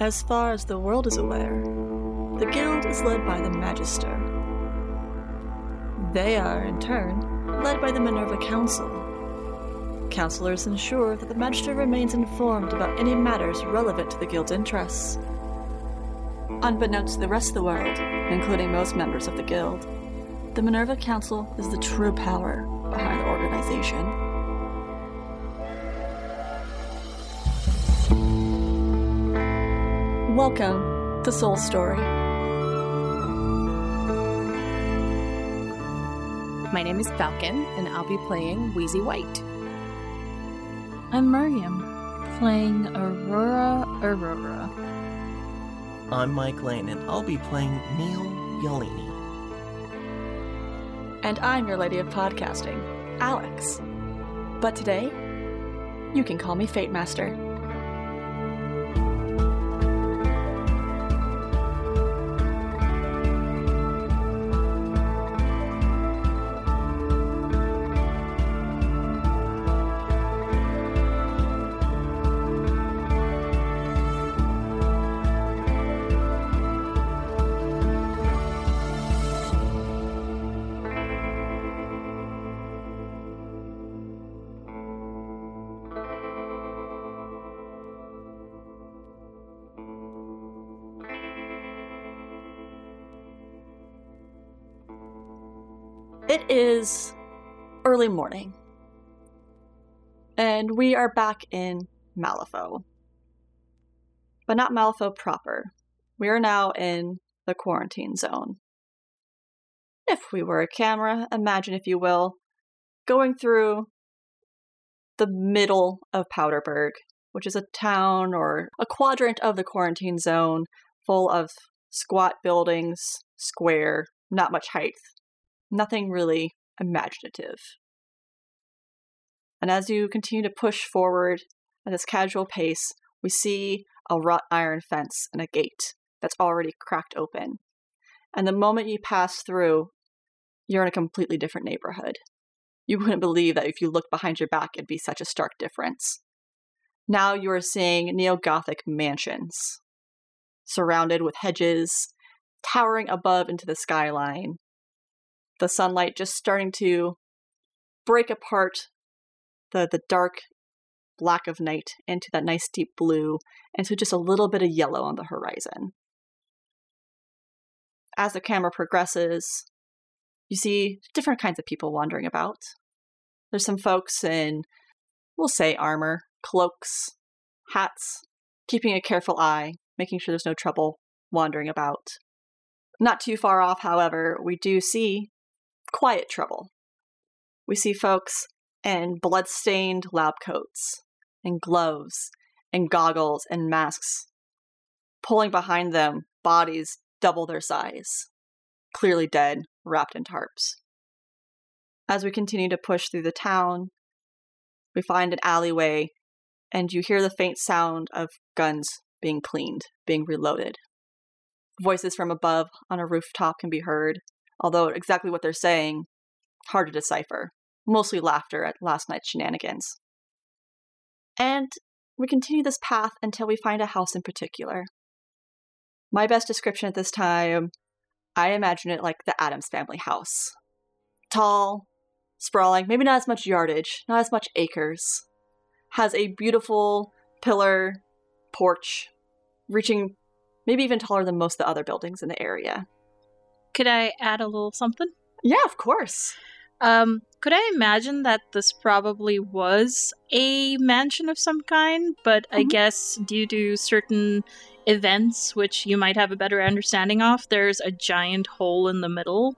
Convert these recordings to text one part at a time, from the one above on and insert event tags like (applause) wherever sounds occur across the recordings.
As far as the world is aware, the guild is led by the Magister. They are, in turn, led by the Minerva Council. Counselors ensure that the Magister remains informed about any matters relevant to the guild's interests. Unbeknownst to the rest of the world, including most members of the guild, the Minerva Council is the true power behind the organization. Welcome to Soul Story. My name is Falcon, and I'll be playing Wheezy White. I'm Miriam, playing Aurora Aurora. I'm Mike Lane, and I'll be playing Neil Yalini. And I'm your lady of podcasting, Alex. But today, you can call me Fate Master. It is early morning. And we are back in Malifaux. But not Malifaux proper. We are now in the quarantine zone. If we were a camera, imagine, if you will, going through the middle of Powderburg, which is a town or a quadrant of the quarantine zone full of squat buildings, square, not much height, nothing really imaginative. And as you continue to push forward at this casual pace, we see a wrought iron fence and a gate that's already cracked open. And the moment you pass through, you're in a completely different neighborhood. You wouldn't believe that if you looked behind your back, it'd be such a stark difference. Now you are seeing neo Gothic mansions, surrounded with hedges, towering above into the skyline, the sunlight just starting to break apart the, the dark black of night into that nice deep blue, into just a little bit of yellow on the horizon. As the camera progresses, you see different kinds of people wandering about. There's some folks in, we'll say, armor, cloaks, hats, keeping a careful eye, making sure there's no trouble wandering about. Not too far off, however, we do see quiet trouble. We see folks in blood-stained lab coats and gloves and goggles and masks, pulling behind them bodies double their size, clearly dead, wrapped in tarps. As we continue to push through the town, we find an alleyway, and you hear the faint sound of guns being cleaned, being reloaded. Voices from above on a rooftop can be heard, although exactly what they're saying, hard to decipher. Mostly laughter at last night's shenanigans. And we continue this path until we find a house in particular. My best description at this time, I imagine it like the Addams family house. Tall, sprawling, maybe not as much yardage, not as much acres. Has a beautiful pillar porch, reaching maybe even taller than most of the other buildings in the area. Could I add a little something? Yeah, of course. Um, could I imagine that this probably was a mansion of some kind, but I Mhm. guess due to certain events, which you might have a better understanding of, there's a giant hole in the middle.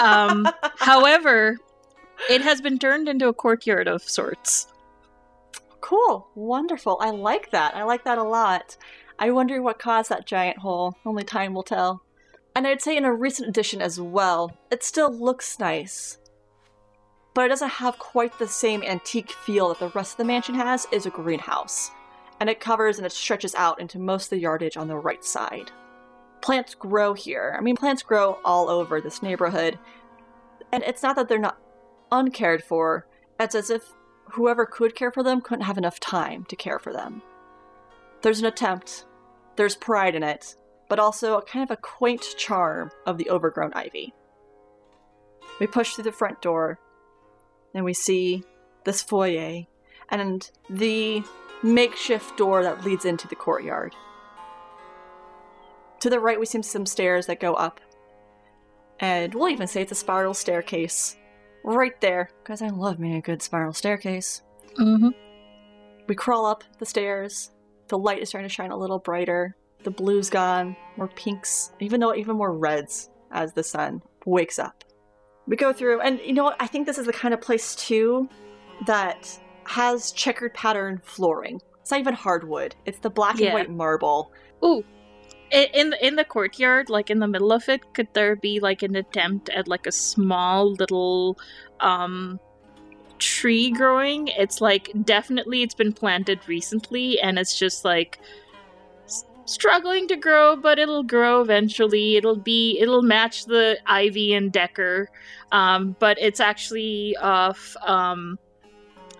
Um, (laughs) However, it has been turned into a courtyard of sorts. cool, wonderful. I like that. I like that a lot. I wonder what caused that giant hole. Only time will tell. And I'd say in a recent edition as well, it still looks nice. But it doesn't have quite the same antique feel that the rest of the mansion has is a greenhouse. And it covers and it stretches out into most of the yardage on the right side. Plants grow here. I mean, plants grow all over this neighborhood. And it's not that they're not uncared for, it's as if whoever could care for them couldn't have enough time to care for them. There's an attempt There's pride in it, but also a kind of a quaint charm of the overgrown ivy. We push through the front door, and we see this foyer and the makeshift door that leads into the courtyard. To the right, we see some stairs that go up, and we'll even say it's a spiral staircase right there, because I love me a good spiral staircase. Mm-hmm. We crawl up the stairs. The light is starting to shine a little brighter. The blue's gone, more pinks, even though even more reds as the sun wakes up. We go through, and you know what? I think this is the kind of place too that has checkered pattern flooring. It's not even hardwood. It's the black Yeah. and white marble. Ooh. In the, in the courtyard, like in the middle of it, could there be like an attempt at like a small little um tree growing? It's like definitely it's been planted recently and it's just like struggling to grow, but it'll grow eventually. It'll be it'll match the ivy and decker. Um but it's actually of um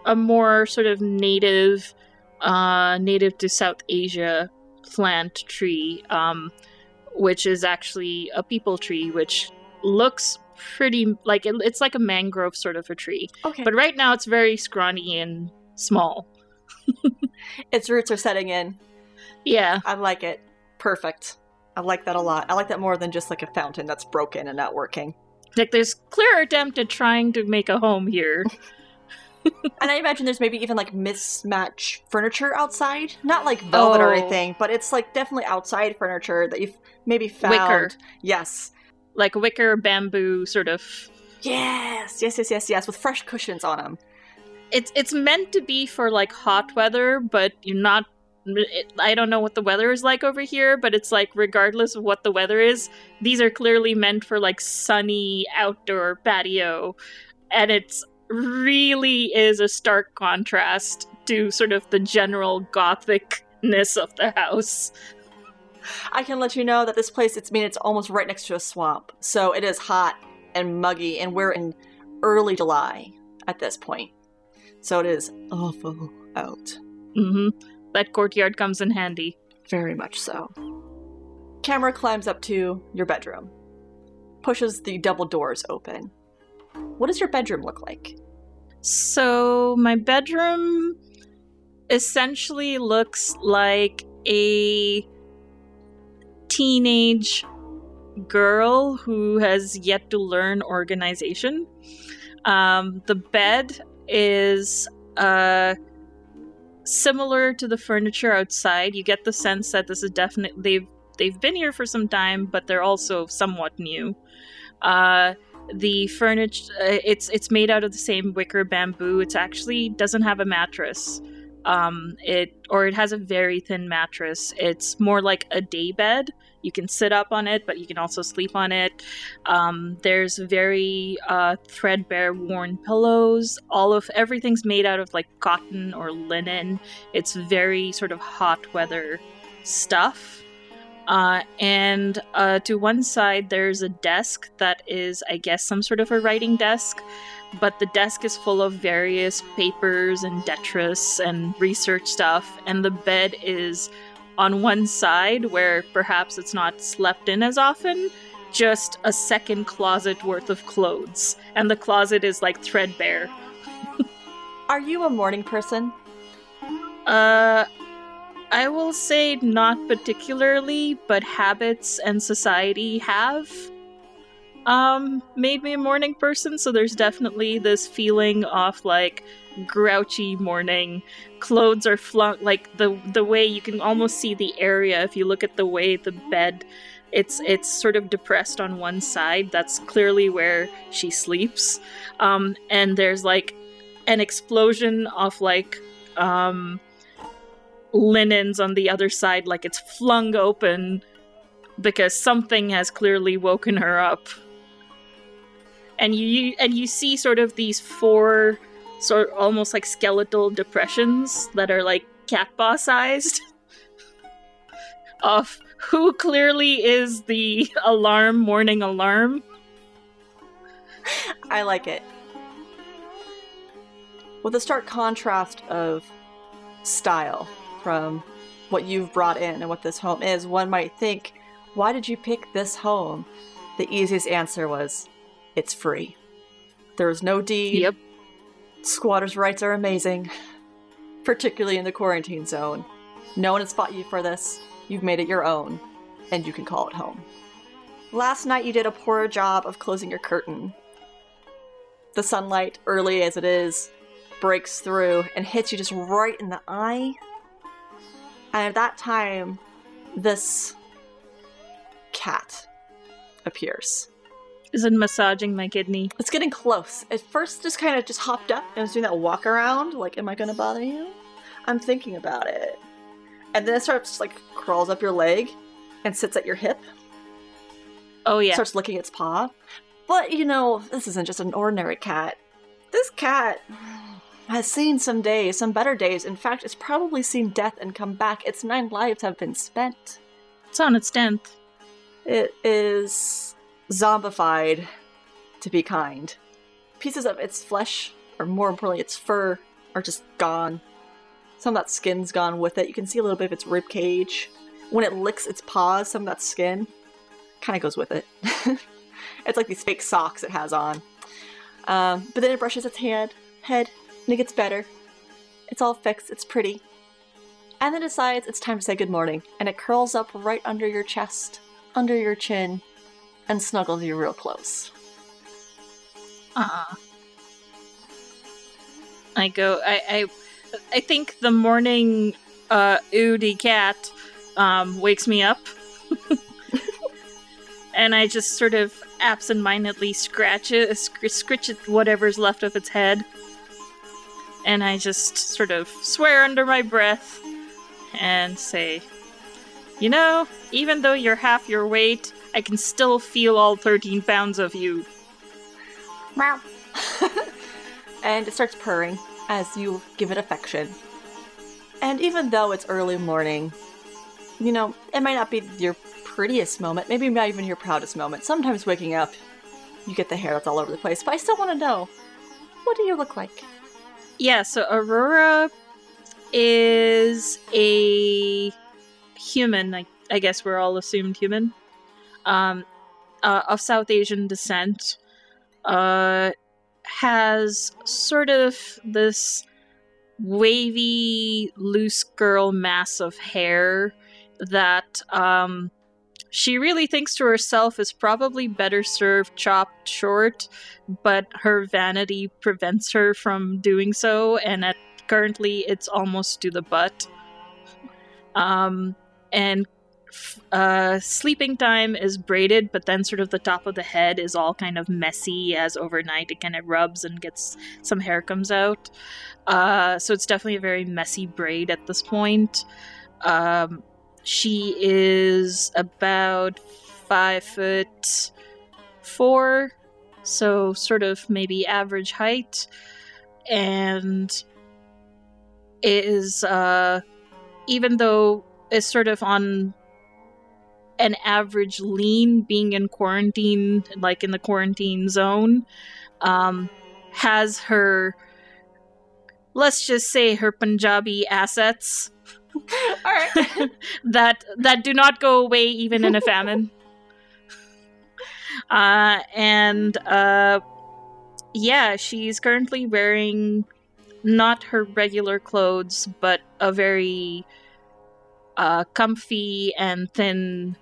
a more sort of native uh native to South Asia plant tree, um, which is actually a peepal tree, which looks pretty like it, it's like a mangrove sort of a tree. Okay. But right now it's very scrawny and small. (laughs) its roots are setting in. Yeah, I like it. Perfect. I like that a lot. I like that more than just like a fountain that's broken and not working. like there's clear attempt at trying to make a home here. (laughs) (laughs) And I imagine there's maybe even like mismatch furniture outside. Not like velvet or Oh. anything, but it's like definitely outside furniture that you've maybe found. Wicker. Yes. like wicker bamboo sort of Yes, yes, yes, yes, yes, with fresh cushions on them. it's it's meant to be for like hot weather, but you're not. It, I don't know what the weather is like over here, but it's like regardless of what the weather is, these are clearly meant for like sunny outdoor patio, and it's really is a stark contrast to sort of the general gothicness of the house. I can let you know that this place, it's I mean, it's almost right next to a swamp. So it is hot and muggy, and we're in early July at this point. So it is awful out. hmm That courtyard comes in handy. Very much so. Camera climbs up to your bedroom, pushes the double doors open. What does your bedroom look like? So my bedroom essentially looks like a teenage girl who has yet to learn organization. Um, the bed is uh, similar to the furniture outside. You get the sense that this is definitely they've they've been here for some time, but they're also somewhat new. Uh, the furniture uh, it's it's made out of the same wicker bamboo It actually doesn't have a mattress um it or it has a very thin mattress it's more like a day bed you can sit up on it but you can also sleep on it. Um there's very uh threadbare worn pillows. All of everything's made out of like cotton or linen. It's very sort of hot weather stuff. Uh, and uh, to one side, there's a desk that is, I guess, some sort of a writing desk, but the desk is full of various papers and detritus and research stuff, and the bed is on one side where perhaps it's not slept in as often. Just a second closet worth of clothes, and the closet is like threadbare. Are you a morning person? Uh, I will say not particularly, but habits and society have um made me a morning person, so there's definitely this feeling of like grouchy morning. Clothes are flung like the the way you can almost see the area if you look at the way the bed it's it's sort of depressed on one side. That's clearly where she sleeps. Um and there's like an explosion of like um linens on the other side like it's flung open because something has clearly woken her up and you and you see sort of these four sort almost like skeletal depressions that are like cat paw sized (laughs) of who clearly is the alarm morning alarm I like it. With a stark contrast of style from what you've brought in and what this home is, one might think, why did you pick this home? The easiest answer was, it's free. There is no deed. Yep. Squatters' rights are amazing, particularly in the quarantine zone. No one has fought you for this. You've made it your own, and you can call it home. Last night you did a poor job of closing your curtain. The sunlight, early as it is, breaks through and hits you just right in the eye. And at that time, this cat appears. Is it massaging my kidney? It's getting close. At first, just kind of just hopped up and was doing that walk around, like, "Am I gonna bother you?" I'm thinking about it, and then it starts like crawls up your leg and sits at your hip. Oh yeah. Starts licking its paw. But you know, this isn't just an ordinary cat. This cat has seen some days, some better days. In fact, it's probably seen death and come back. Its nine lives have been spent. It's on its tenth. It is zombified, to be kind. Pieces of its flesh, or more importantly, its fur, are just gone. Some of that skin's gone with it. You can see a little bit of its rib cage. When it licks its paws, some of that skin kind of goes with it. (laughs) it's like these fake socks it has on. Um, but then it brushes its hand, head, and it gets better. It's all fixed, it's pretty. And then decides it's time to say good morning, and it curls up right under your chest, under your chin, and snuggles you real close. Uh. I go. I. I. I think the morning uh, cat um, wakes me up, (laughs) and I just sort of absentmindedly scratch it, sc- scritch it, whatever's left of its head, and I just sort of swear under my breath and say, "You know, even though you're half your weight, I can still feel all 13 pounds of you." Meow. (laughs) and it starts purring as you give it affection. And even though it's early morning, you know, it might not be your prettiest moment, maybe not even your proudest moment. Sometimes waking up, you get the hair that's all over the place, but I still want to know what do you look like? Yeah, so Aurora is a human. I, I guess we're all assumed human. Um, uh, of South Asian descent. Uh, has sort of this wavy, loose girl mass of hair that um, she really thinks to herself is probably better served chopped short, but her vanity prevents her from doing so, and at currently it's almost to the butt. Um, and uh, sleeping time is braided, but then sort of the top of the head is all kind of messy as overnight it kind of rubs and gets some hair comes out. Uh, so it's definitely a very messy braid at this point. Um, she is about five foot four, so sort of maybe average height, and is uh, even though is sort of on an average lean, being in quarantine, like in the quarantine zone, um, has her, let's just say, her Punjabi assets (laughs) All right. (laughs) that that do not go away even in a famine. (laughs) uh, and uh, yeah, she's currently wearing not her regular clothes, but a very uh, comfy and thin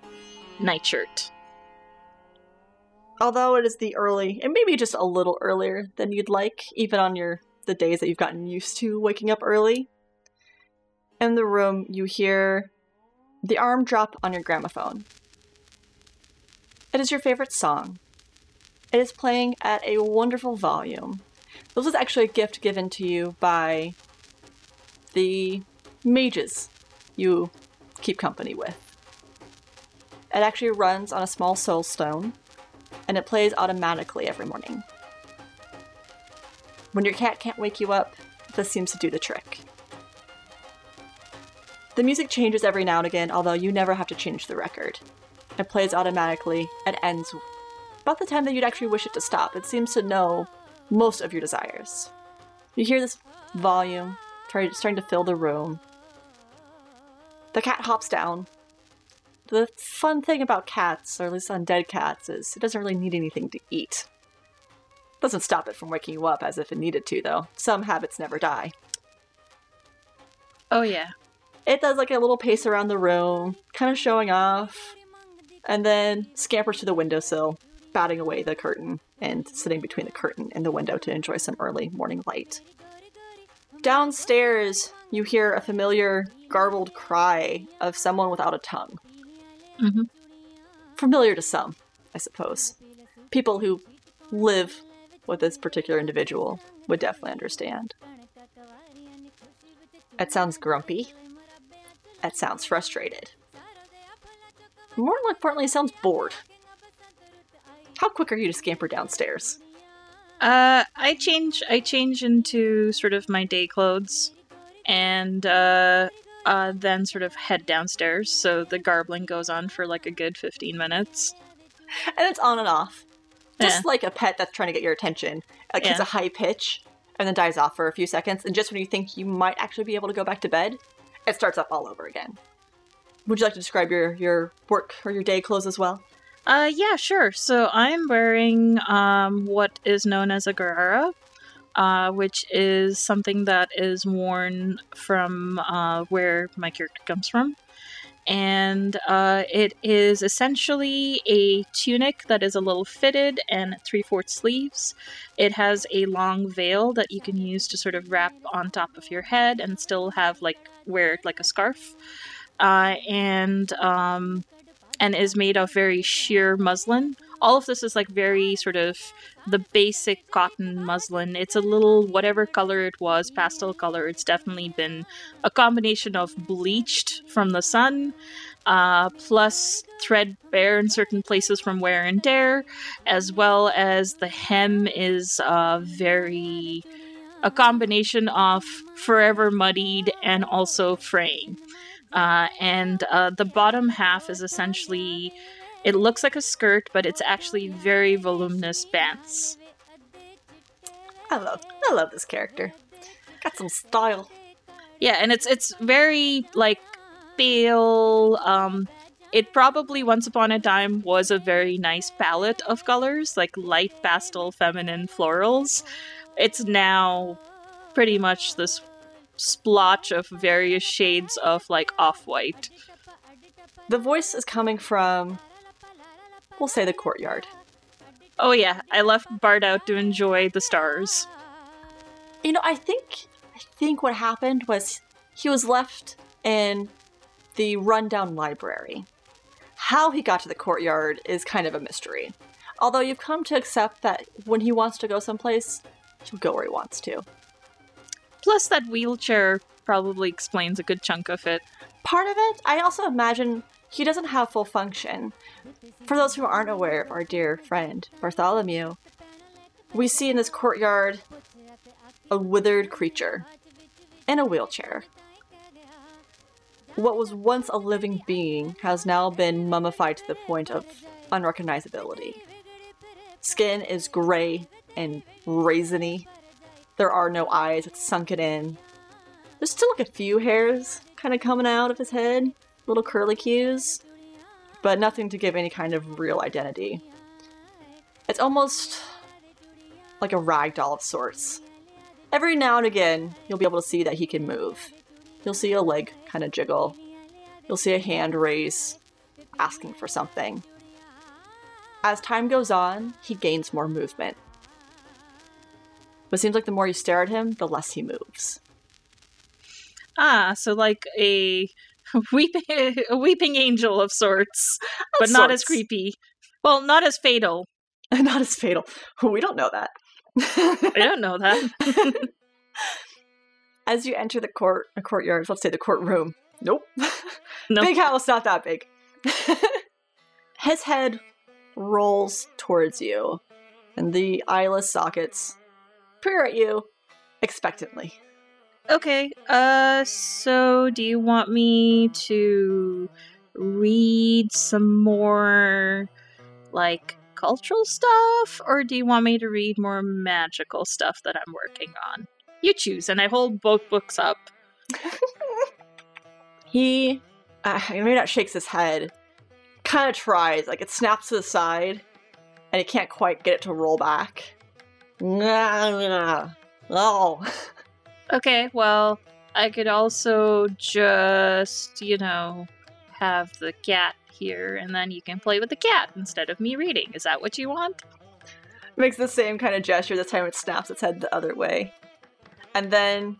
nightshirt. Although it is the early, and maybe just a little earlier than you'd like, even on your the days that you've gotten used to waking up early. In the room, you hear the arm drop on your gramophone. It is your favorite song. It is playing at a wonderful volume. This was actually a gift given to you by the mages you keep company with. It actually runs on a small soul stone, and it plays automatically every morning. When your cat can't wake you up, this seems to do the trick. The music changes every now and again, although you never have to change the record. It plays automatically and ends about the time that you'd actually wish it to stop. It seems to know most of your desires. You hear this volume starting to fill the room. The cat hops down. The fun thing about cats, or at least undead cats, is it doesn't really need anything to eat. Doesn't stop it from waking you up as if it needed to, though. Some habits never die. Oh yeah. It does like a little pace around the room, kind of showing off, and then scampers to the windowsill, batting away the curtain and sitting between the curtain and the window to enjoy some early morning light. Downstairs, you hear a familiar garbled cry of someone without a tongue. Mhm. Familiar to some, I suppose. People who live with this particular individual would definitely understand. That sounds grumpy. That sounds frustrated. More importantly, it sounds bored. How quick are you to scamper downstairs? Uh, I change. I change into sort of my day clothes, and uh, uh, then sort of head downstairs. So the garbling goes on for like a good fifteen minutes. And it's on and off. Just Yeah. like a pet that's trying to get your attention. Like Yeah. a high pitch and then dies off for a few seconds. And just when you think you might actually be able to go back to bed, it starts up all over again. Would you like to describe your, your work or your day clothes as well? Uh, yeah, sure. So I'm wearing um what is known as a gharara, uh, which is something that is worn from uh, where my character comes from. And uh, it is essentially a tunic that is a little fitted and three fourths sleeves. It has a long veil that you can use to sort of wrap on top of your head and still have like wear like a scarf. Uh, and um, and is made of very sheer muslin. All of this is like very sort of the basic cotton muslin. It's a little whatever color it was, pastel color. It's definitely been a combination of bleached from the sun, uh, plus threadbare in certain places from wear and tear, as well as the hem is uh, very a combination of forever muddied and also fraying. Uh, and uh, the bottom half is essentially it looks like a skirt but it's actually very voluminous pants I love I love this character. Got some style. yeah and it's it's very like pale um it probably once upon a time was a very nice palette of colors like light pastel feminine florals it's now pretty much this splotch of various shades of like off-white The voice is coming from we'll say the courtyard. oh yeah i left bart out to enjoy the stars You know, I think I think what happened was he was left in the rundown library. How he got to the courtyard is kind of a mystery. Although you've come to accept that when he wants to go someplace, he'll go where he wants to. Plus, that wheelchair probably explains a good chunk of it. Part of it, I also imagine he doesn't have full function. For those who aren't aware of our dear friend Bartholomew, we see in this courtyard a withered creature in a wheelchair. What was once a living being has now been mummified to the point of unrecognizability. Skin is gray and raisiny. There are no eyes, it's sunken in. There's still like a few hairs kind of coming out of his head, little curly cues, but nothing to give any kind of real identity. It's almost like a rag doll of sorts. Every now and again, you'll be able to see that he can move. You'll see a leg kind of jiggle. You'll see a hand raise, asking for something. As time goes on, he gains more movement. But it seems like the more you stare at him, the less he moves. Ah, so like a (laughs) weeping a weeping angel of sorts, but Of not as creepy. Well, not as fatal. (laughs) Not as fatal. We don't know that. I don't know that. (laughs) As you enter the court, a courtyard, let's say the courtroom. Nope. No. Big house, not that big. His head rolls towards you, and the eyeless sockets peer at you expectantly. Okay. Uh so do you want me to read some more like cultural stuff or do you want me to read more magical stuff that I'm working on? You choose and I hold both books up. (laughs) He uh, maybe not shakes his head, kind of tries. Like it snaps to the side, and he can't quite get it to roll back. (laughs) Oh. Okay, well, I could also just, you know, have the cat here, and then you can play with the cat instead of me reading. Is that what you want? Makes the same kind of gesture. This time it snaps its head the other way. And then,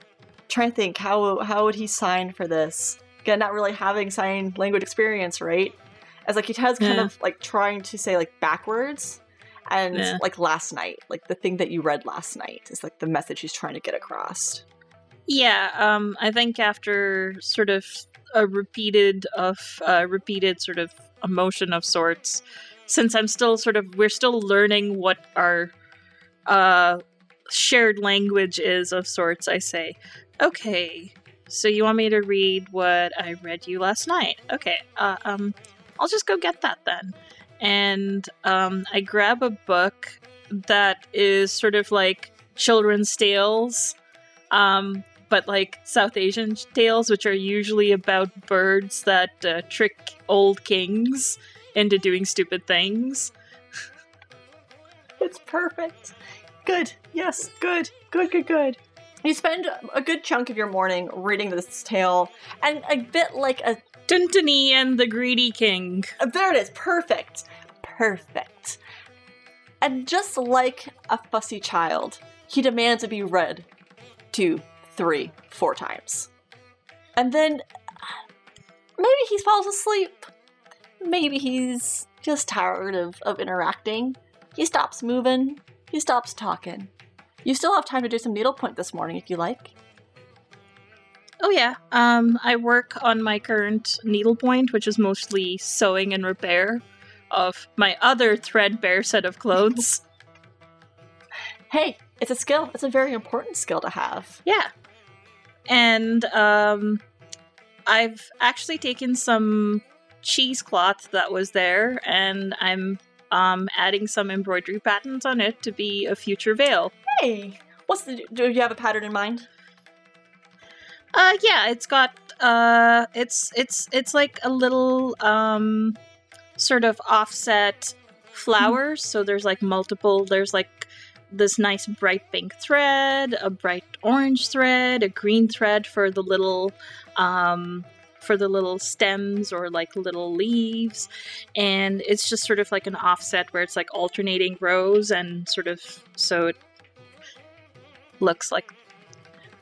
trying to think, how how would he sign for this? Again, not really having sign language experience, right? As like he has kind Yeah. of like trying to say like backwards, and Yeah. like last night, like the thing that you read last night is like the message he's trying to get across. Yeah, um, I think after sort of a repeated of uh, repeated sort of emotion of sorts, since I'm still sort of we're still learning what our uh, shared language is of sorts. I say, okay, so you want me to read what I read you last night? Okay, uh, um, I'll just go get that then, and um, I grab a book that is sort of like children's tales um, but like South Asian tales, which are usually about birds that uh, trick old kings into doing stupid things. It's perfect. Good. Yes. Good. Good. Good. Good. You spend a good chunk of your morning reading this tale, and a bit like a Tuntuni and the Greedy King. Uh, There it is. Perfect. Perfect. And just like a fussy child, he demands to be read two, three, four times. And then maybe he falls asleep. Maybe he's just tired of, of interacting. He stops moving. He stops talking. You still have time to do some needlepoint this morning if you like. Oh yeah, um, I work on my current needlepoint, which is mostly sewing and repair of my other threadbare set of clothes. (laughs) Hey, it's a skill. It's a very important skill to have. Yeah. And um I've actually taken some cheesecloth that was there and I'm um adding some embroidery patterns on it to be a future veil. Hey, what's the? Do you have a pattern in mind? Uh yeah, it's got uh it's it's it's like a little um sort of offset flowers, so there's like multiple there's like this nice bright pink thread, a bright orange thread, a green thread for the little um for the little stems or like little leaves. And it's just sort of like an offset where it's like alternating rows and sort of so it looks like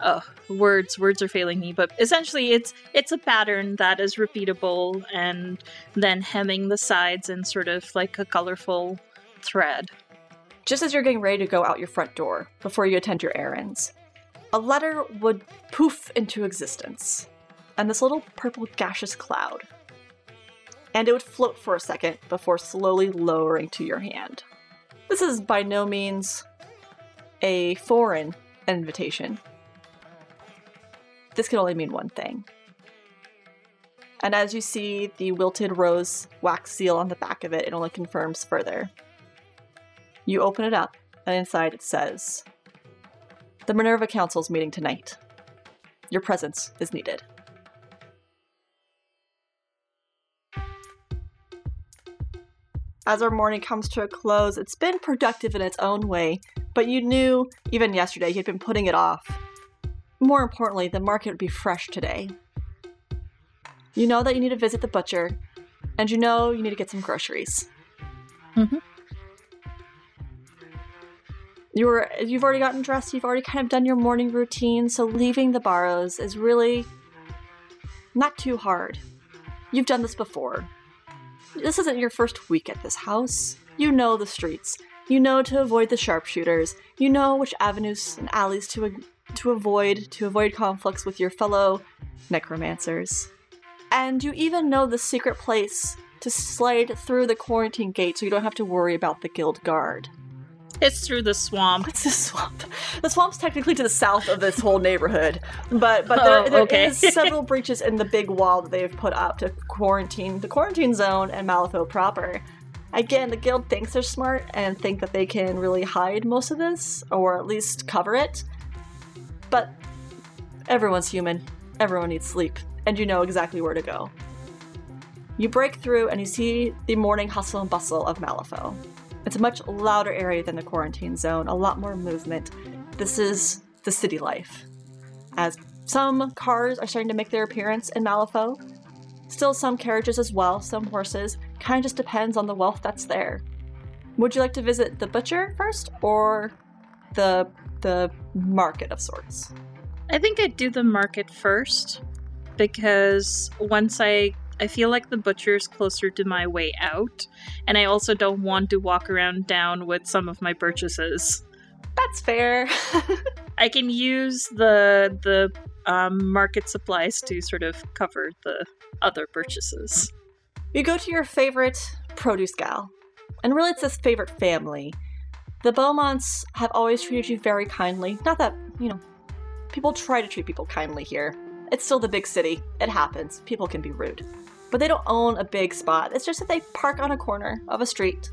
oh words words are failing me but essentially it's it's a pattern that is repeatable and then hemming the sides in sort of like a colorful thread Just as you're getting ready to go out your front door before you attend your errands, a letter would poof into existence, and this little purple gaseous cloud. And it would float for a second before slowly lowering to your hand. This is by no means a foreign invitation. This can only mean one thing. And as you see the wilted rose wax seal on the back of it, it only confirms further. You open it up, and inside it says The Minerva Council's meeting tonight. Your presence is needed. As our morning comes to a close, it's been productive in its own way, but you knew, even yesterday, you had been putting it off. More importantly, the market would be fresh today. You know that you need to visit the butcher, and you know you need to get some groceries. you were you've already gotten dressed you've already kind of done your morning routine so leaving the barrows is really not too hard. You've done this before. This isn't your first week at this house. You know the streets. You know to avoid the sharpshooters. You know which avenues and alleys to to avoid to avoid conflicts with your fellow necromancers. And you even know the secret place to slide through the quarantine gate so you don't have to worry about the guild guard it's through the swamp What's the swamp? The swamp's technically to the south of this whole neighborhood, but but Oh, there, there okay. is several breaches in the big wall that they've put up to quarantine the quarantine zone and Malifaux proper. Again, the guild thinks they're smart and think that they can really hide most of this, or at least cover it. But everyone's human. Everyone needs sleep, and you know exactly where to go. You break through and you see the morning hustle and bustle of Malifaux. It's a much louder area than the quarantine zone, a lot more movement. This is the city life. As some cars are starting to make their appearance in Malifaux, still some carriages as well, some horses. Kind of just depends on the wealth that's there. Would you like to visit the butcher first or the the market of sorts? I think I'd do the market first because once I I feel like the butcher's closer to my way out, and I also don't want to walk around down with some of my purchases. That's fair. (laughs) I can use the the um, market supplies to sort of cover the other purchases. you go to your favorite produce gal, and really it's this favorite family. The Beaumonts have always treated you very kindly. Not that, you know, people try to treat people kindly here. It's still the big city. It happens. People can be rude. But they don't own a big spot. It's just that they park on a corner of a street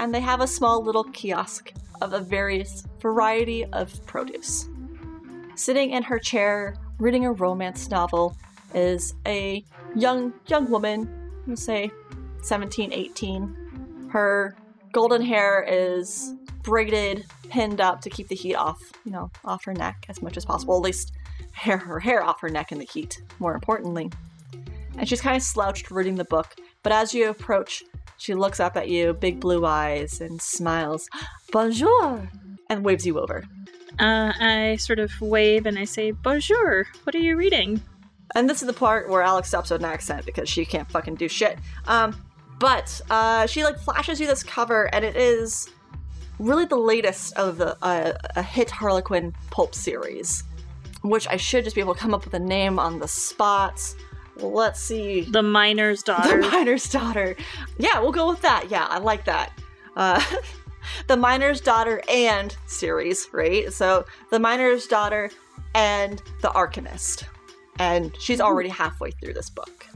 and they have a small little kiosk of a various variety of produce. Sitting in her chair, reading a romance novel, is a young young woman, let's say 17, 18. Her golden hair is braided, pinned up to keep the heat off, you know, off her neck as much as possible. At least hair her hair off her neck in the heat, more importantly. And she's kind of slouched reading the book, but as you approach, she looks up at you, big blue eyes, and smiles, Bonjour! and waves you over. Uh, I sort of wave and I say, Bonjour, what are you reading? And this is the part where Alex stops with an accent because she can't fucking do shit. Um, but uh, she like flashes you this cover, and it is really the latest of the uh, a hit Harlequin pulp series, which I should just be able to come up with a name on the spot. Let's see. The miner's daughter. The miner's daughter. Yeah, we'll go with that. Yeah, I like that. Uh, (laughs) the miner's daughter and series, right? So the miner's daughter and the arcanist, and she's already halfway through this book.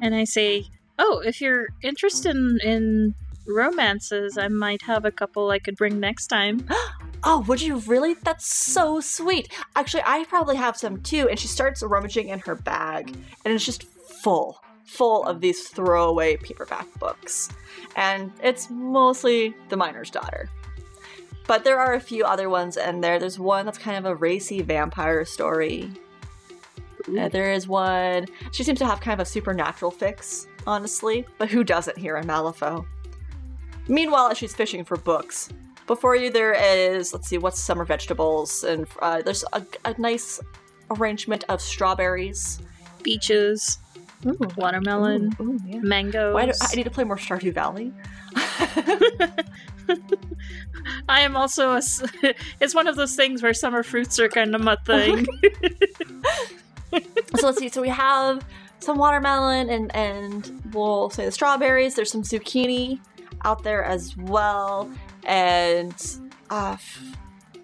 and I say, Oh, if you're interested in, in romances, I might have a couple I could bring next time. (gasps) (gasps) (gasps) Oh, would you really? That's so sweet. Actually, I probably have some too. And she starts rummaging in her bag, and it's just full, full of these throwaway paperback books. And it's mostly The Miner's Daughter. But there are a few other ones in there. There's one that's kind of a racy vampire story. Uh, there is one. She seems to have kind of a supernatural fix, honestly. But who doesn't here in Malifaux? Meanwhile, as she's fishing for books, before you there is, let's see, what's summer vegetables? And uh, there's a, a nice arrangement of strawberries. Beaches, watermelon, Ooh, ooh, yeah. mangoes. Why do, I need to play more Stardew Valley. (laughs) I am also a. (laughs) It's one of those things where summer fruits are kind of my thing. (laughs) so let's see. So we have some watermelon and and we'll say the strawberries. There's some zucchini out there as well, and uh,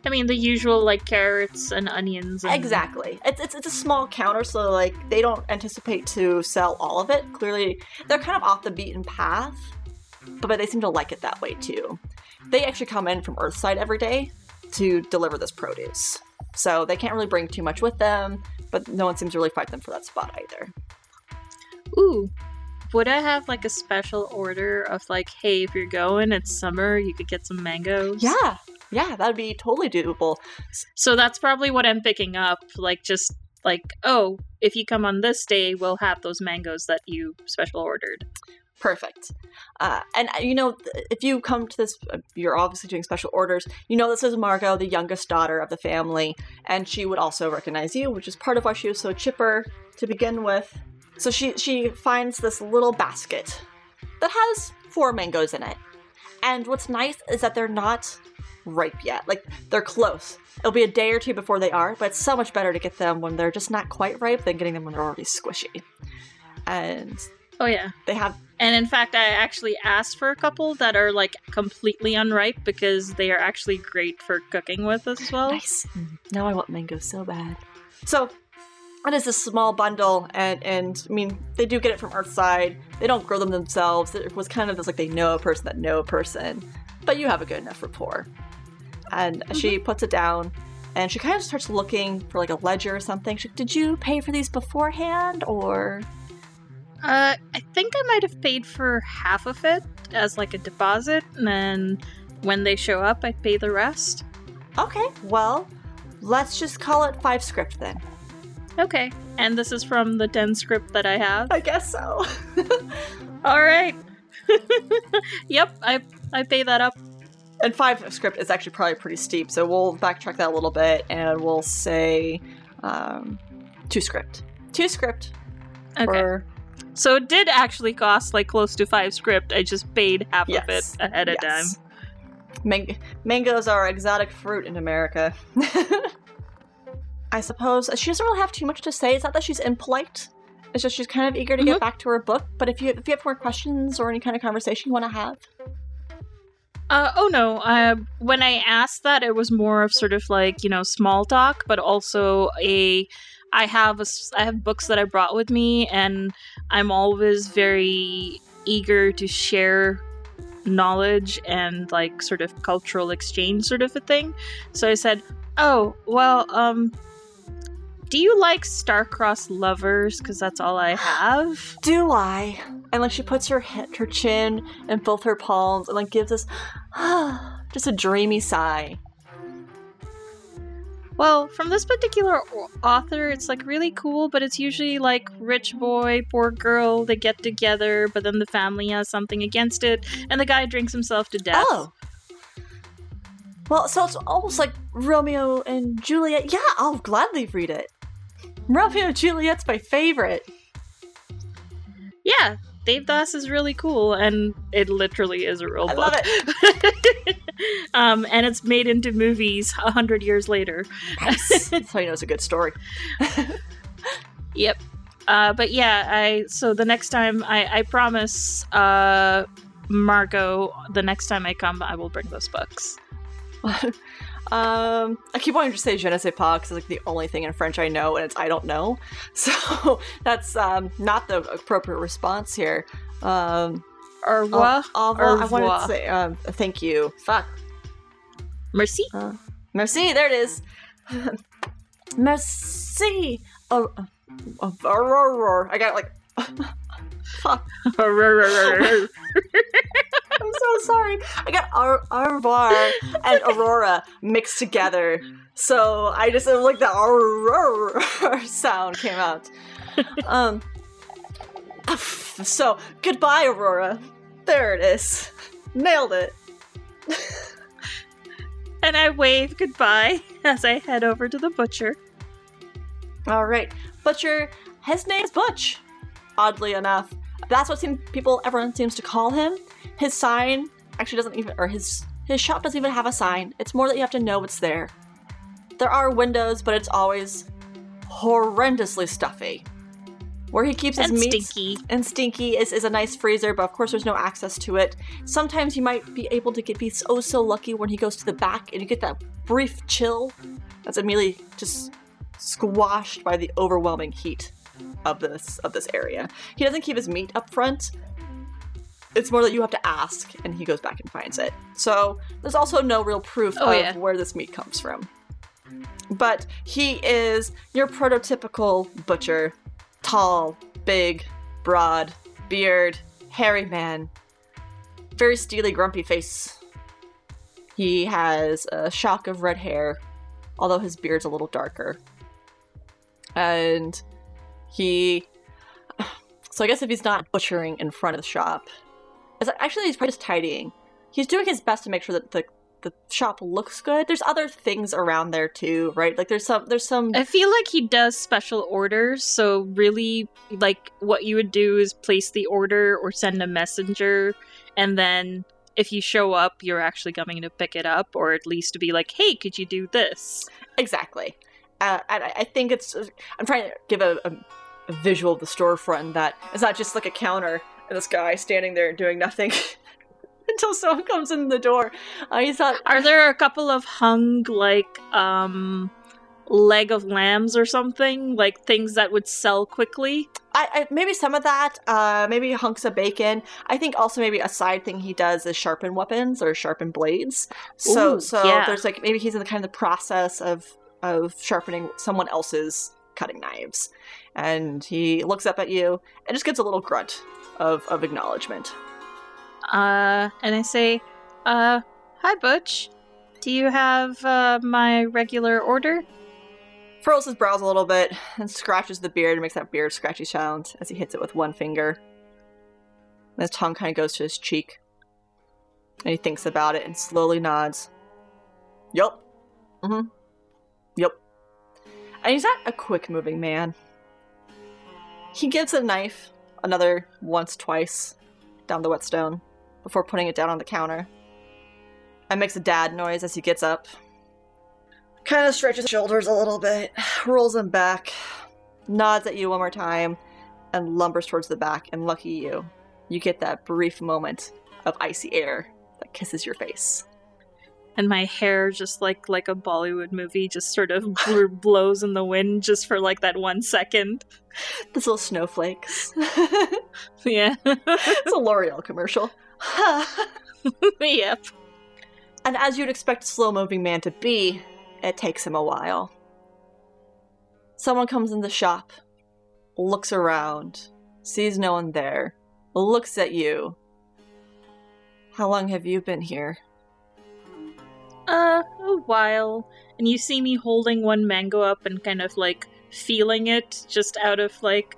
I mean, the usual like carrots and onions. And exactly. It's, it's it's a small counter, so like they don't anticipate to sell all of it. Clearly, they're kind of off the beaten path, but, but they seem to like it that way too. They actually come in from Earthside every day to deliver this produce, so they can't really bring too much with them. But no one seems to really fight them for that spot either. Ooh. Would I have like a special order of like, hey, if you're going, it's summer, you could get some mangoes? Yeah, yeah, that'd be totally doable. So that's probably what I'm picking up. Like, just like, oh, if you come on this day, we'll have those mangoes that you special ordered. Perfect. Uh, and uh, you know, if you come to this, uh, you're obviously doing special orders. You know, this is Margot, the youngest daughter of the family, and she would also recognize you, which is part of why she was so chipper to begin with. So she she finds this little basket that has four mangoes in it. And what's nice is that they're not ripe yet. Like they're close. It'll be a day or two before they are, but it's so much better to get them when they're just not quite ripe than getting them when they're already squishy. And Oh, yeah. they have And in fact, I actually asked for a couple that are like completely unripe because they are actually great for cooking with as well. Nice. Now I want mango so bad. So it is a small bundle, and and I mean they do get it from Earthside. They don't grow them themselves. It was kind of this like they know a person that know a person, but you have a good enough rapport. And she puts it down, and she kind of starts looking for like a ledger or something. She, Did you pay for these beforehand, or Uh, I think I might have paid for half of it as like a deposit, and then when they show up, I pay the rest. Okay, well, let's just call it five scrip then. Okay. And this is from the 10 scrip that I have. I guess so. (laughs) All right. (laughs) yep, I I pay that up. and five scrip is actually probably pretty steep, so we'll backtrack that a little bit and we'll say um, two scrip. Two scrip Okay. for So it did actually cost like close to 5 scrip. I just paid half of it ahead of Yes. time. Man- mangoes are exotic fruit in America. (laughs) I suppose she doesn't really have too much to say. It's not that she's impolite. It's just she's kind of eager to get back to her book. But if you if you have more questions or any kind of conversation you want to have, Uh, oh no, uh, when I asked that, it was more of sort of like, you know, small talk, but also a. I have a, I have books that I brought with me, and I'm always very eager to share knowledge and like sort of cultural exchange sort of a thing. So I said, "Oh, well, um, do you like star-crossed lovers? Because that's all I have." do I? And like she puts her head, her chin and both her palms and like gives us (sighs) just a dreamy sigh. Well, from this particular author, it's like really cool, but it's usually like rich boy, poor girl, they get together, but then the family has something against it, and the guy drinks himself to death. Oh. Well, so it's almost like Romeo and Juliet. Yeah, I'll gladly read it. Romeo and Juliet's my favorite. Yeah, Devdas is really cool, and it literally is a real I book. love it. (laughs) um, and it's made into movies a hundred years later. Nice. That's how you know it's a good story. (laughs) Yep. Uh, but yeah, I so the next time I, I promise uh Margot the next time I come I will bring those books. (laughs) um, I keep wanting to say je ne sais pas because it's like the only thing in French I know, and it's I don't know. (laughs) So that's um, not the appropriate response here. Um, Au revoir. au revoir. I wanted to say um, thank you. Fuck. Merci. Merci. There it is. (laughs) Merci. Oh, roar, roar. I got like. (laughs) (laughs) Fuck. I'm so sorry. I got Ar- au revoir and (laughs) Aurora mixed together. So I just like the Aurora (laughs) sound came out. Um. So goodbye, Aurora. There it is. Nailed it. and I wave goodbye as I head over to the butcher. All right, Butcher. His name's Butch. Oddly enough, that's what seem, people everyone seems to call him. His sign actually doesn't even, or his his shop doesn't even have a sign. It's more that you have to know it's there. There are windows, but it's always horrendously stuffy. Where he keeps his And meats stinky. and stinky is, is a nice freezer, but of course there's no access to it. Sometimes you might be able to get be oh so lucky when he goes to the back and you get that brief chill that's immediately just squashed by the overwhelming heat of this of this area. He doesn't keep his meat up front. It's more that you have to ask and he goes back and finds it. So there's also no real proof Oh, of yeah. where this meat comes from. But he is your prototypical butcher. Tall, big, broad, beard, hairy man. Very steely, grumpy face. He has a shock of red hair, although his beard's a little darker. And he. (sighs) So I guess if he's not butchering in front of the shop, actually he's probably just tidying. He's doing his best to make sure that the the shop looks good. There's other things around there too, right? Like there's some there's some I feel like he does special orders, so really, like, what you would do is place the order or send a messenger, and then if you show up, you're actually coming to pick it up, or at least to be like, hey, could you do this? Exactly. Uh, and I, I think it's. I'm trying to give a, a, a visual of the storefront that it's not just like a counter and this guy standing there doing nothing (laughs) until someone comes in the door. Uh, he's not. Are there a couple of hung, like, um, leg of lambs or something? Like things that would sell quickly? I, I maybe some of that. Uh, maybe hunks of bacon. I think also maybe a side thing he does is sharpen weapons or sharpen blades. So Ooh, so yeah. there's like maybe he's in the kind of the process of of sharpening someone else's cutting knives. And he looks up at you and just gets a little grunt of, of acknowledgement. Uh, and I say, uh, hi, Butch. Do you have uh, my regular order? Furls his brows a little bit and scratches the beard and makes that beard scratchy sound as he hits it with one finger. And his tongue kind of goes to his cheek. And he thinks about it and slowly nods. Yup. Mm hmm. And he's not a quick moving man. He gives a knife another once, twice down the whetstone before putting it down on the counter. And makes a dad noise as he gets up. Kind of stretches his shoulders a little bit, rolls them back, nods at you one more time, and lumbers towards the back. And lucky you, you get that brief moment of icy air that kisses your face. And my hair, just like like a Bollywood movie, just sort of (laughs) bl- blows in the wind just for like that one second. (laughs) Those little snowflakes. (laughs) Yeah. it's a L'Oreal commercial. yep. and as you'd expect a slow moving man to be, it takes him a while. Someone comes in the shop, looks around, sees no one there, looks at you. How long have you been here? Uh, a while. And you see me holding one mango up and kind of like feeling it just out of like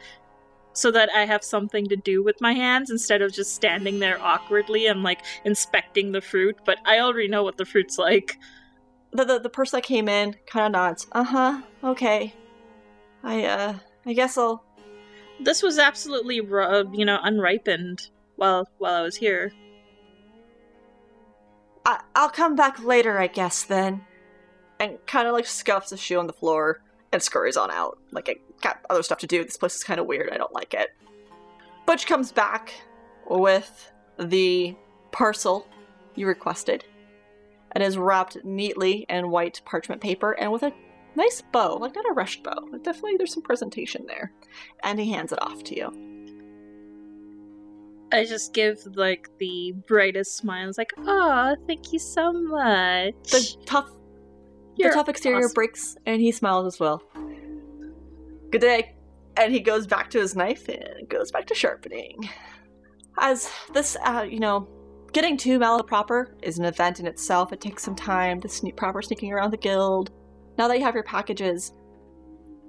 so that I have something to do with my hands instead of just standing there awkwardly and like inspecting the fruit, but I already know what the fruit's like. The, the, the person that came in kind of nods. Uh huh. Okay. I uh I guess I'll. This was absolutely raw, you know, unripened while while I was here. I, I'll come back later, I guess then. And kind of like scuffs a shoe on the floor and scurries on out. Like I got other stuff to do. This place is kind of weird. I don't like it. Butch comes back with the parcel you requested. It is wrapped neatly in white parchment paper and with a nice bow, like not a rushed bow, but definitely there's some presentation there. And he hands it off to you. I just give like the brightest smiles, like, "Oh, thank you so much." The tough, You're the tough exterior awesome. breaks, and he smiles as well. Good day. And he goes back to his knife and goes back to sharpening. As this, uh, you know, getting to Mallow proper is an event in itself. It takes some time to sneak proper sneaking around the guild. Now that you have your packages,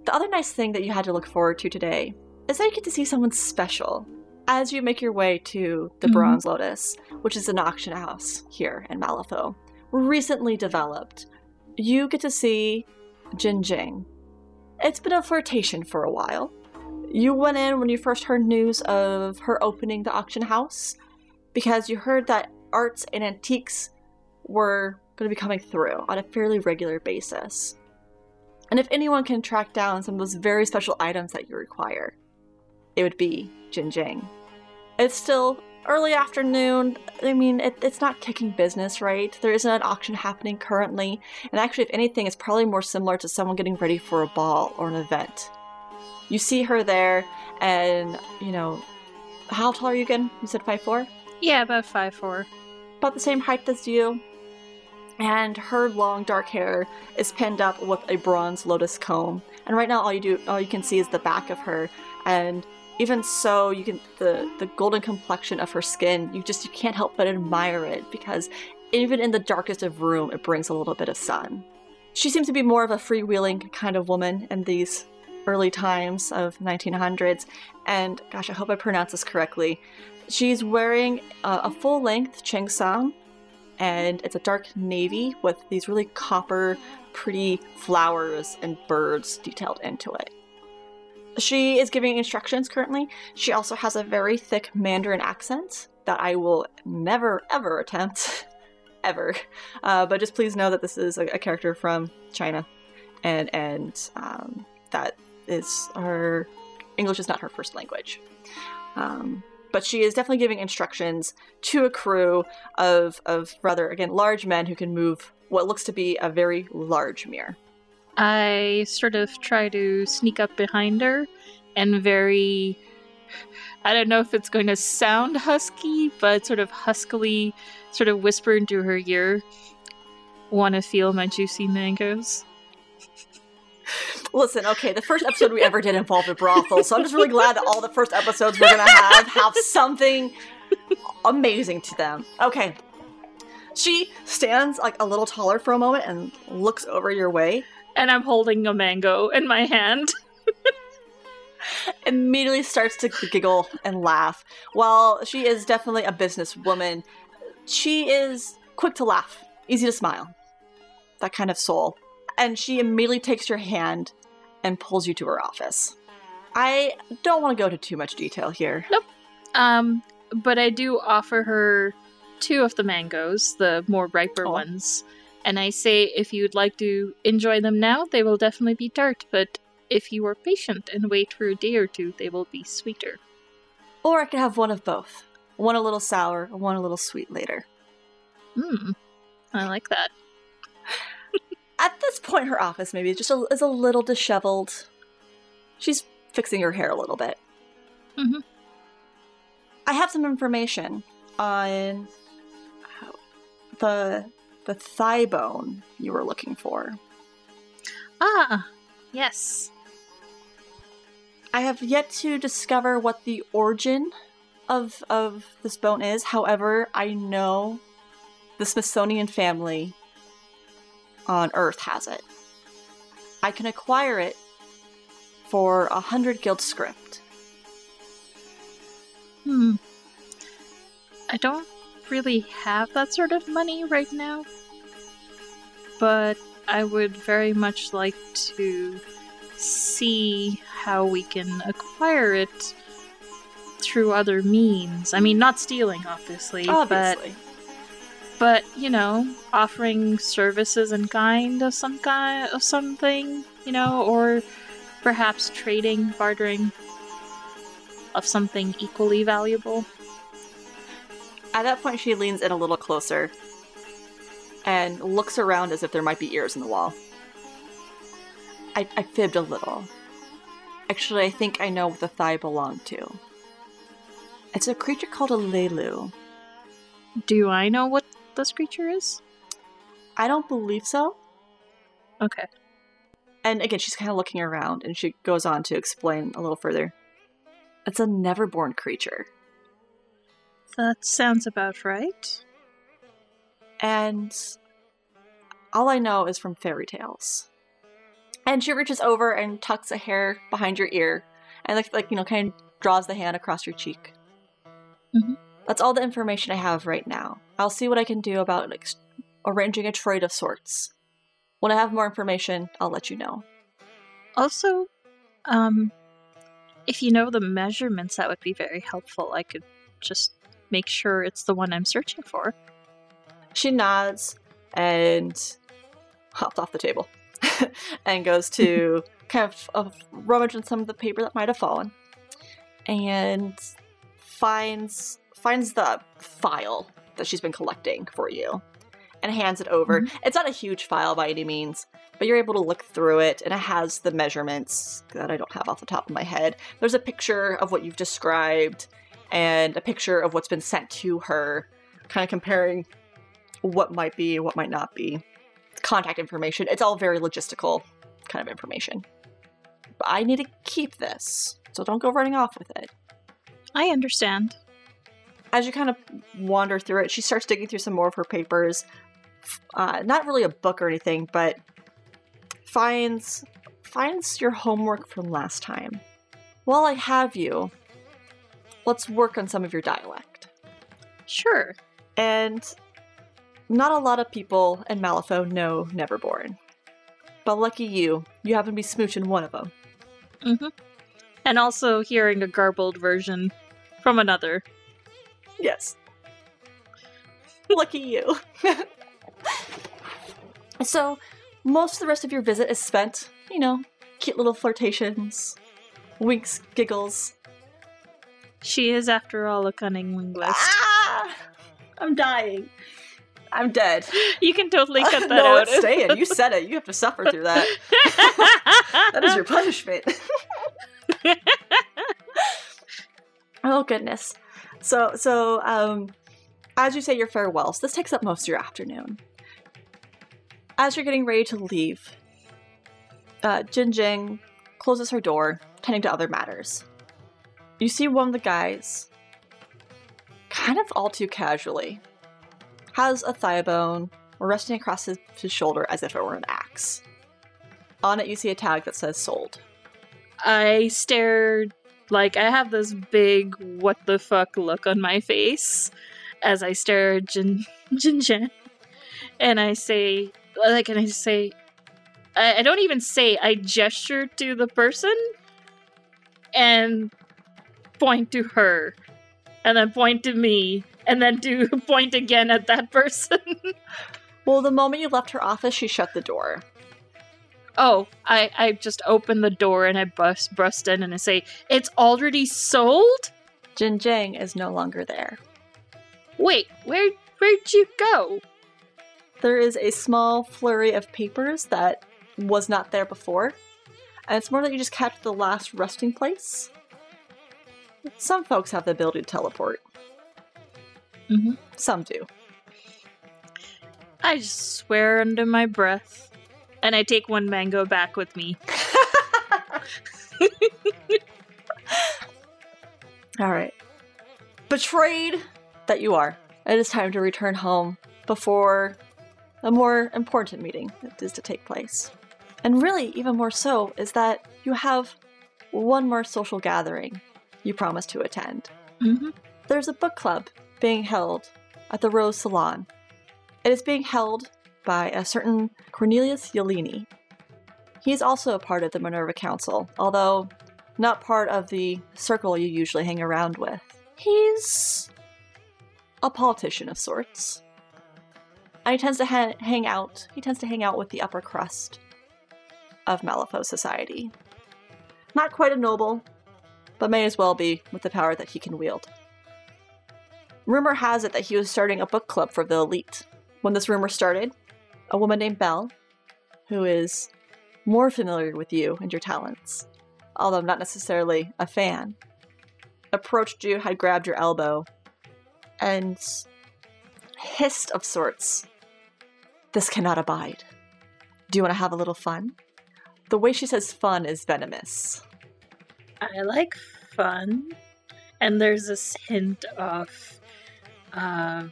the other nice thing that you had to look forward to today is that you get to see someone special as you make your way to the Mhm. Bronze Lotus, which is an auction house here in Malifaux, recently developed. You get to see Jin Jing. It's been a flirtation for a while. You went in when you first heard news of her opening the auction house because you heard that arts and antiques were going to be coming through on a fairly regular basis. And if anyone can track down some of those very special items that you require, it would be Jin Jing. It's still early afternoon. I mean, it, it's not kicking business, right? There isn't an auction happening currently. And actually, if anything, it's probably more similar to someone getting ready for a ball or an event. You see her there, and, you know, how tall are you again? You said 5'4? Yeah, about five four. about the same height as you. And her long dark hair is pinned up with a bronze lotus comb. And right now all you do all you can see is the back of her. And even so you can the the golden complexion of her skin, you just you can't help but admire it because even in the darkest of room it brings a little bit of sun. She seems to be more of a freewheeling kind of woman in these early times of 1900s and gosh, I hope I pronounce this correctly. She's wearing uh, a full length cheongsam, and it's a dark navy with these really copper, pretty flowers and birds detailed into it. She is giving instructions currently. She also has a very thick Mandarin accent that I will never ever attempt, (laughs) ever. Uh, but just please know that this is a, a character from China, and and um, that is her English is not her first language. Um, but she is definitely giving instructions to a crew of of rather again large men who can move what looks to be a very large mirror. I sort of try to sneak up behind her and very. I don't know if it's going to sound husky, but sort of huskily, sort of whisper into her ear, Want to feel my juicy mangoes? Listen, okay, the first episode we ever did involved a brothel, so I'm just really glad that all the first episodes we're gonna have have something amazing to them. Okay. She stands like a little taller for a moment and looks over your way. And I'm holding a mango in my hand. (laughs) Immediately starts to giggle and laugh. While she is definitely a businesswoman, she is quick to laugh, easy to smile. That kind of soul. And she immediately takes your hand and pulls you to her office. I don't want to go into too much detail here. Um, but I do offer her two of the mangoes, the more riper Oh. ones. And I say if you'd like to enjoy them now, they will definitely be tart, but if you are patient and wait for a day or two, they will be sweeter. Or I could have one of both. One a little sour, one a little sweet later. Hmm. I like that. (laughs) At this point, her office maybe just a, is a little disheveled. She's fixing her hair a little bit. Mm Mhm. I have some information on the the thigh bone you were looking for. Ah, yes. I have yet to discover what the origin of of this bone is. However, I know the Smithsonian family on Earth has it. I can acquire it for a hundred guild scrip. Hmm. I don't really have that sort of money right now, but I would very much like to see how we can acquire it through other means. I mean, not stealing, obviously, but but you know, offering services in kind of some kind of something, you know, or perhaps trading, bartering of something equally valuable. At that point, she leans in a little closer and looks around as if there might be ears in the wall. I, I fibbed a little. Actually, I think I know what the thigh belonged to. It's a creature called a Lelu. Do I know what this creature is? I don't believe so. Okay. And again, she's kind of looking around and she goes on to explain a little further. It's a neverborn creature. That sounds about right. and all I know is from fairy tales. And she reaches over and tucks a hair behind your ear, and like, like you know, kind of draws the hand across your cheek. Mhm. That's all the information I have right now. I'll see what I can do about like, arranging a trade of sorts. When I have more information, I'll let you know. Also, um, if you know the measurements, that would be very helpful. I could just make sure it's the one I'm searching for. She nods and hops off the table (laughs) and goes to (laughs) kind of uh, rummage in some of the paper that might have fallen and finds finds the file that she's been collecting for you and hands it over. It's not a huge file by any means, but you're able to look through it and it has the measurements that I don't have off the top of my head. There's a picture of what you've described and a picture of what's been sent to her, kind of comparing what might be, what might not be. Contact information. It's all very logistical kind of information. But I need to keep this, so don't go running off with it. I understand. As you kind of wander through it, she starts digging through some more of her papers. Uh, not really a book or anything, but finds finds your homework from last time. While I have you, let's work on some of your dialect. Sure. And not a lot of people in Malifaux know Neverborn. But lucky you, you happen to be smooching one of them. Mm-hmm. And also hearing a garbled version from another. Yes. lucky you. (laughs) so, most of the rest of your visit is spent, you know, cute little flirtations, winks, giggles. She is, after all, a cunning linguist. Ah! I'm dying. I'm dead. You can totally cut (laughs) that no, out. it's staying. You said it. You have to suffer through that. (laughs) that is your punishment. (laughs) oh goodness. So so um as you say your farewells, this takes up most of your afternoon. As you're getting ready to leave, uh, Jin Jing closes her door, tending to other matters. You see one of the guys, kind of all too casually, has a thigh bone resting across his, his shoulder as if it were an axe. On it, you see a tag that says sold. I stare like I have this big what the fuck look on my face as I stare at Jin (laughs) Jin Jen. And I say like and I say I, I don't even say I gesture to the person and point to her. And then point to me. And then do (laughs) point again at that person. (laughs) Well, the moment you left her office, she shut the door. Oh, I, I just open the door and I bust bust in and I say, It's already sold? Jin Jing is no longer there. Wait, where where'd you go? There is a small flurry of papers that was not there before, and it's more that you just catch the last resting place. Some folks have the ability to teleport. Mhm. Some do. I just swear under my breath. And I take one mango back with me. (laughs) All right. Betrayed that you are, it is time to return home before a more important meeting that is to take place. And really, even more so, is that you have one more social gathering you promised to attend. Mm-hmm. There's a book club being held at the Rose Salon. It is being held by a certain Cornelius Yelini. He's also a part of the Minerva Council, although not part of the circle you usually hang around with. He's a politician of sorts. And he tends to ha- hang out. He tends to hang out with the upper crust of Malifaux society. Not quite a noble, but may as well be with the power that he can wield. Rumor has it that he was starting a book club for the elite. When this rumor started, a woman named Belle, who is more familiar with you and your talents, although not necessarily a fan, approached you, had grabbed your elbow, and hissed of sorts. This cannot abide. Do you want to have a little fun? The way she says fun is venomous. I like fun. And there's this hint of uh,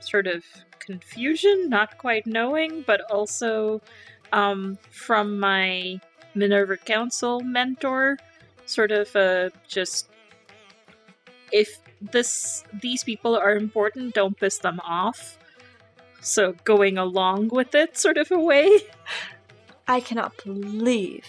sort of confusion, not quite knowing, but also um, from my Minerva Council mentor, sort of uh, just if this these people are important, don't piss them off. So going along with it, sort of a way. I cannot believe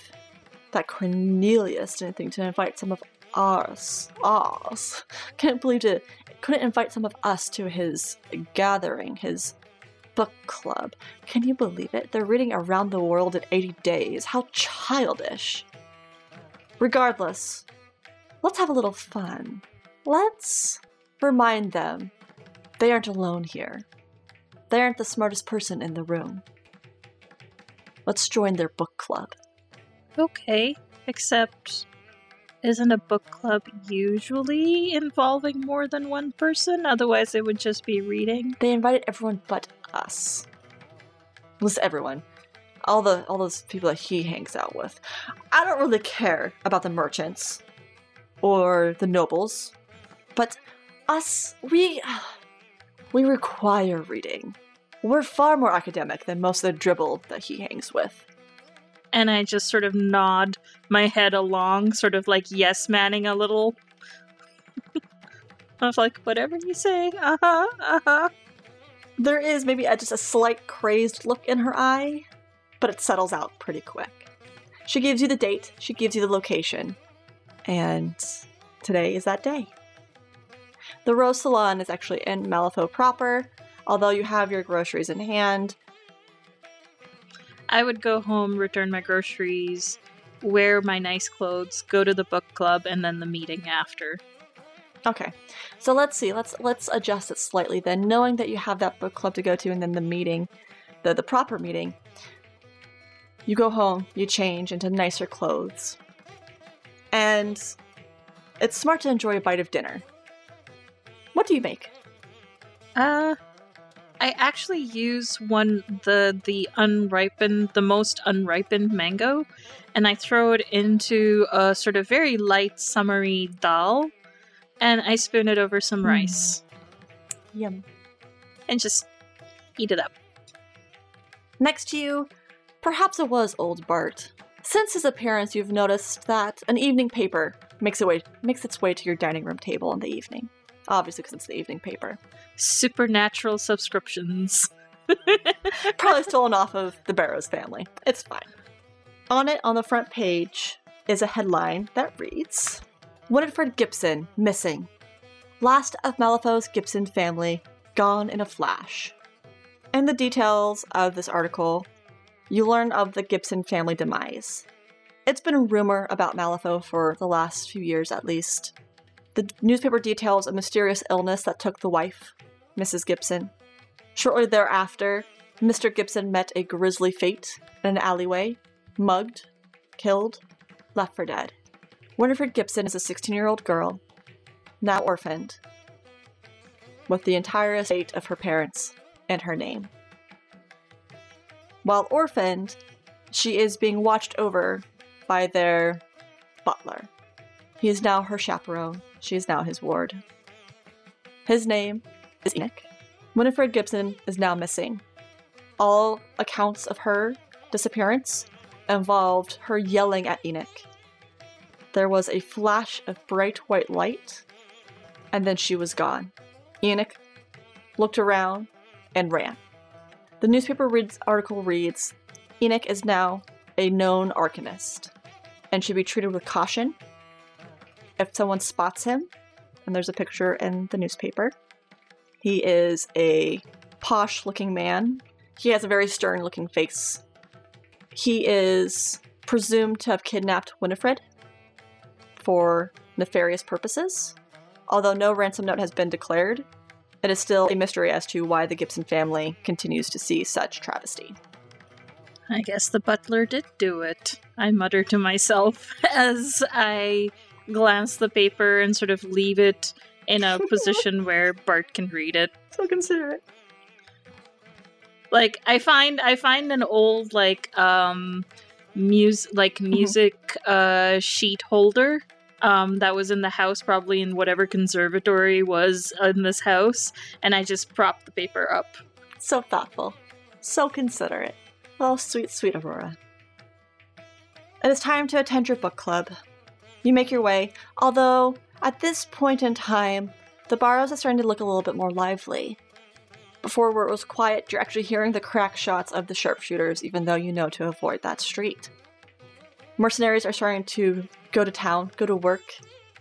that Cornelius didn't think to invite some of ours. Ours. Can't believe it. Couldn't invite some of us to his gathering, his book club. Can you believe it? They're reading Around the World in 80 days. How childish. Regardless, let's have a little fun. Let's remind them they aren't alone here. They aren't the smartest person in the room. Let's join their book club. Okay, except isn't a book club usually involving more than one person? Otherwise, it would just be reading. They invited everyone but us. List everyone. All the all those people that he hangs out with. I don't really care about the merchants or the nobles, but us we we require reading. We're far more academic than most of the dribble that he hangs with. And I just sort of nod my head along, sort of like yes manning a little. (laughs) I was like, whatever you say, uh huh, uh huh. There is maybe a, just a slight crazed look in her eye, but it settles out pretty quick. She gives you the date, she gives you the location, and today is that day. The Rose Salon is actually in Malifaux proper, although you have your groceries in hand. I would go home, return my groceries, wear my nice clothes, go to the book club, and then the meeting after. Okay. So let's see. Let's let's adjust it slightly then, knowing that you have that book club to go to and then the meeting, the the proper meeting. You go home, you change into nicer clothes. And it's smart to enjoy a bite of dinner. What do you make? Uh, I actually use one the the unripened the most unripened mango and I throw it into a sort of very light summery dal and I spoon it over some Mm. rice Yum. and just eat it up. Next to you, perhaps it was old Bart. Since his appearance, you've noticed that an evening paper makes, it way, makes its way to your dining room table in the evening. Obviously, because it's the evening paper. Supernatural subscriptions. (laughs) Probably stolen off of the Barrows family. It's fine. On it, on the front page, is a headline that reads Winifred Gibson missing. Last of Malifaux's Gibson family gone in a flash. In the details of this article, you learn of the Gibson family demise. It's been a rumor about Malifaux for the last few years at least. The newspaper details a mysterious illness that took the wife, Mrs. Gibson. Shortly thereafter, Mr. Gibson met a grisly fate in an alleyway, mugged, killed, left for dead. Winifred Gibson is a 16 year old girl, now orphaned, with the entire estate of her parents and her name. While orphaned, she is being watched over by their butler. He is now her chaperone. She is now his ward. His name is Enoch. Winifred Gibson is now missing. All accounts of her disappearance involved her yelling at Enoch. There was a flash of bright white light, and then she was gone. Enoch looked around and ran. The newspaper reads, article reads Enoch is now a known arcanist and should be treated with caution. If someone spots him, and there's a picture in the newspaper, he is a posh looking man. He has a very stern looking face. He is presumed to have kidnapped Winifred for nefarious purposes. Although no ransom note has been declared, it is still a mystery as to why the Gibson family continues to see such travesty. I guess the butler did do it. I mutter to myself (laughs) as I glance the paper and sort of leave it in a position (laughs) where Bart can read it. So considerate. Like I find I find an old like um mus like music uh sheet holder um that was in the house probably in whatever conservatory was in this house and I just prop the paper up. So thoughtful. So considerate. Oh, sweet, sweet Aurora. It is time to attend your book club. You make your way, although at this point in time, the Barrows are starting to look a little bit more lively. Before, where it was quiet, you're actually hearing the crack shots of the sharpshooters, even though you know to avoid that street. Mercenaries are starting to go to town, go to work,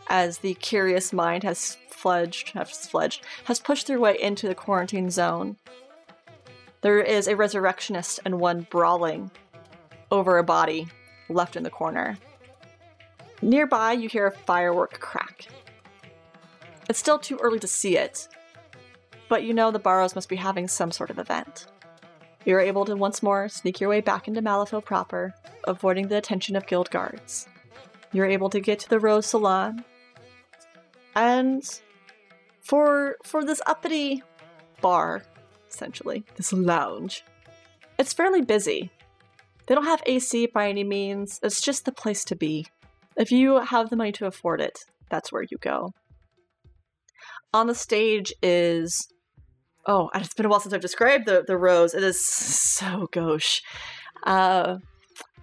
as the curious mind has fledged, has fledged, has pushed their way into the quarantine zone. There is a resurrectionist and one brawling over a body left in the corner. Nearby, you hear a firework crack. It's still too early to see it, but you know the Barrows must be having some sort of event. You're able to once more sneak your way back into Malifaux proper, avoiding the attention of guild guards. You're able to get to the Rose Salon, and for for this uppity bar, essentially this lounge, it's fairly busy. They don't have AC by any means. It's just the place to be. If you have the money to afford it, that's where you go. On the stage is oh, and it's been a while since I've described the the rose. It is so gauche. Uh,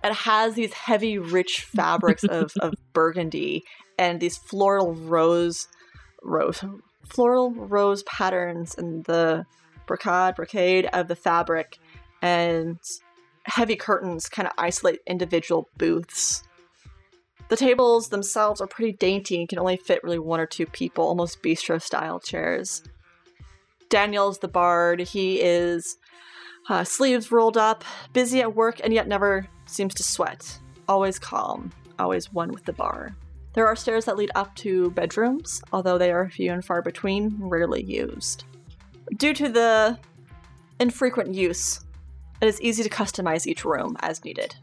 it has these heavy, rich fabrics of, (laughs) of burgundy and these floral rose, rose, floral rose patterns in the brocade, brocade of the fabric, and heavy curtains kind of isolate individual booths. The tables themselves are pretty dainty and can only fit really one or two people, almost bistro style chairs. Daniel's the bard. He is uh, sleeves rolled up, busy at work, and yet never seems to sweat. Always calm, always one with the bar. There are stairs that lead up to bedrooms, although they are few and far between, rarely used. Due to the infrequent use, it is easy to customize each room as needed.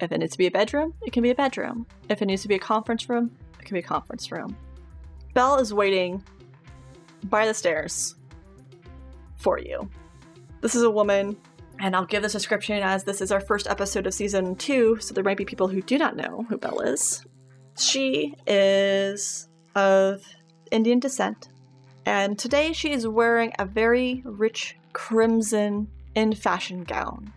If it needs to be a bedroom, it can be a bedroom. If it needs to be a conference room, it can be a conference room. Belle is waiting by the stairs for you. This is a woman, and I'll give this description as this is our first episode of season two, so there might be people who do not know who Belle is. She is of Indian descent, and today she is wearing a very rich crimson in fashion gown.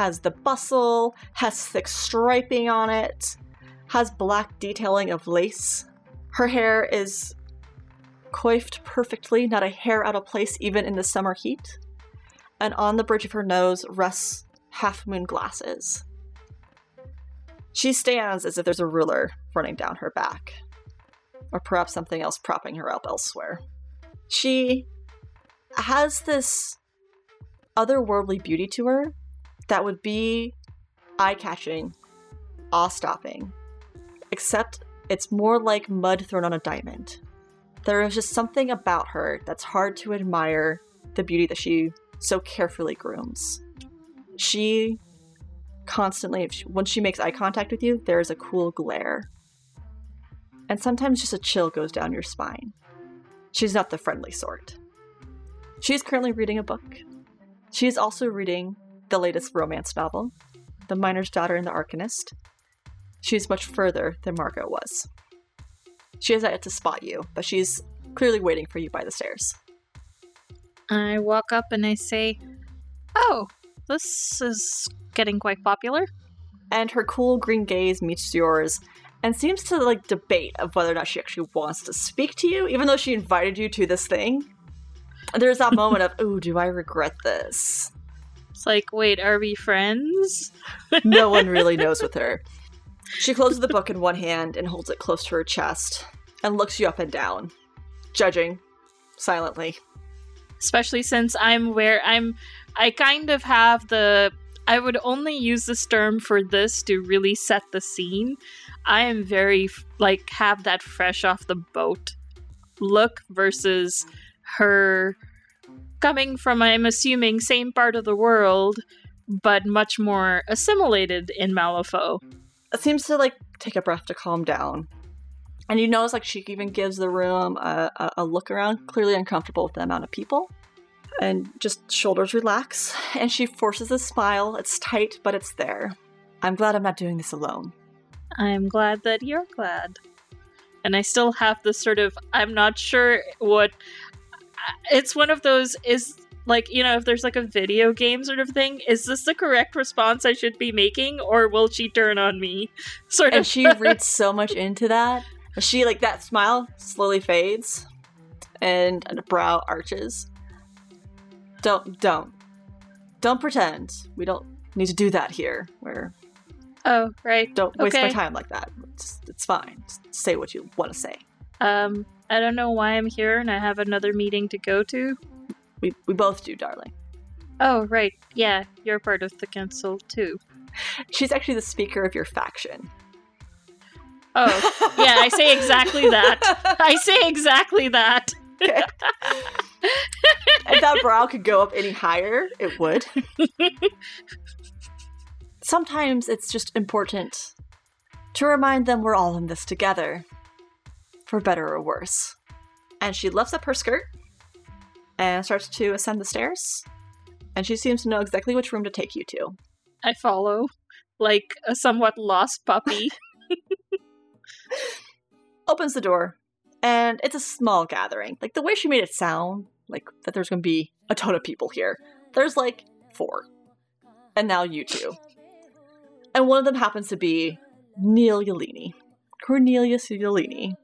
Has the bustle, has thick striping on it, has black detailing of lace. Her hair is coiffed perfectly, not a hair out of place even in the summer heat. And on the bridge of her nose rests half moon glasses. She stands as if there's a ruler running down her back, or perhaps something else propping her up elsewhere. She has this otherworldly beauty to her that would be eye catching, awe stopping, except it's more like mud thrown on a diamond. There is just something about her that's hard to admire the beauty that she so carefully grooms. She constantly, she, once she makes eye contact with you, there is a cool glare. And sometimes just a chill goes down your spine. She's not the friendly sort. She's currently reading a book. She is also reading the latest romance novel, The Miner's Daughter and the Arcanist. She is much further than Margot was. She has yet to spot you, but she's clearly waiting for you by the stairs. I walk up and I say, Oh, this is getting quite popular. And her cool green gaze meets yours and seems to like debate of whether or not she actually wants to speak to you, even though she invited you to this thing. And there's that moment of, (laughs) oh, do I regret this? It's like, wait, are we friends? (laughs) no one really knows with her. She closes the book in one hand and holds it close to her chest and looks you up and down, judging silently. Especially since I'm where I'm I kind of have the I would only use this term for this to really set the scene. I am very like have that fresh off the boat look versus her coming from I'm assuming same part of the world but much more assimilated in Malifaux. It seems to like take a breath to calm down. And you notice like she even gives the room a, a, a look around, clearly uncomfortable with the amount of people. And just shoulders relax, and she forces a smile. It's tight, but it's there. I'm glad I'm not doing this alone. I'm glad that you're glad. And I still have this sort of I'm not sure what it's one of those is like you know if there's like a video game sort of thing is this the correct response i should be making or will she turn on me? (laughs) Sort and of. she reads so much into that. She like that smile slowly fades and a brow arches. Don't don't. Don't pretend. We don't need to do that here. Where oh right. Don't waste my time like that. It's, it's fine. Just say what you want to say. Um i don't know why i'm here and i have another meeting to go to. We, we both do darling. Oh right. Yeah you're part of the council too. She's actually the speaker of your faction. Oh yeah i say exactly that. (laughs) I say exactly that. Okay. if that brow could go up any higher, it would. (laughs) Sometimes it's just important to remind them we're all in this together, for better or worse. And she lifts up her skirt and starts to ascend the stairs. And she seems to know exactly which room to take you to. i follow like a somewhat lost puppy (laughs) Opens the door, and it's a small gathering. Like the way she made it sound, like that there's gonna be a ton of people here. There's like four. And now you two. And one of them happens to be Neil Yelini. Cornelius Yelini.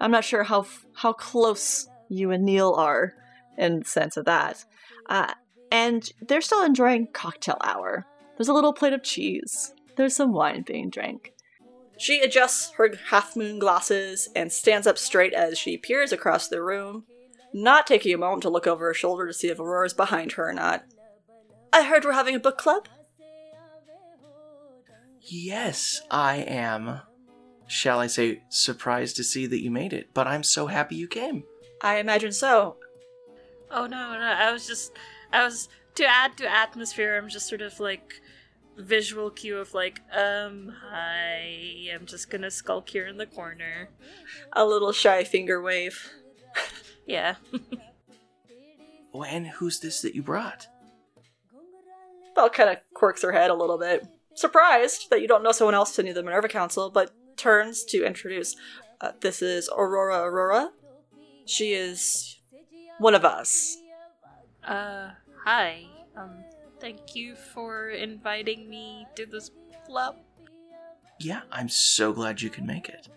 I'm not sure how how close you and Neil are in the sense of that. Uh, and they're still enjoying cocktail hour. There's a little plate of cheese. There's some wine being drank. She adjusts her half moon glasses and stands up straight as she peers across the room, not taking a moment to look over her shoulder to see if Aurora's behind her or not. I heard we're having a book club. Yes, I am. Shall I say, surprised to see that you made it, but I'm so happy you came. I imagine so. Oh no, no, I was just I was to add to atmosphere, I'm just sort of like visual cue of like, um, I am just gonna skulk here in the corner. A little shy finger wave. (laughs) Yeah. (laughs) Oh, and who's this that you brought? Belle kind of quirks her head a little bit, surprised that you don't know someone else in the Minerva Council, but turns to introduce. Uh, this is Aurora Aurora. She is one of us. Uh, hi. Um, thank you for inviting me to this club. Yeah, I'm so glad you can make it.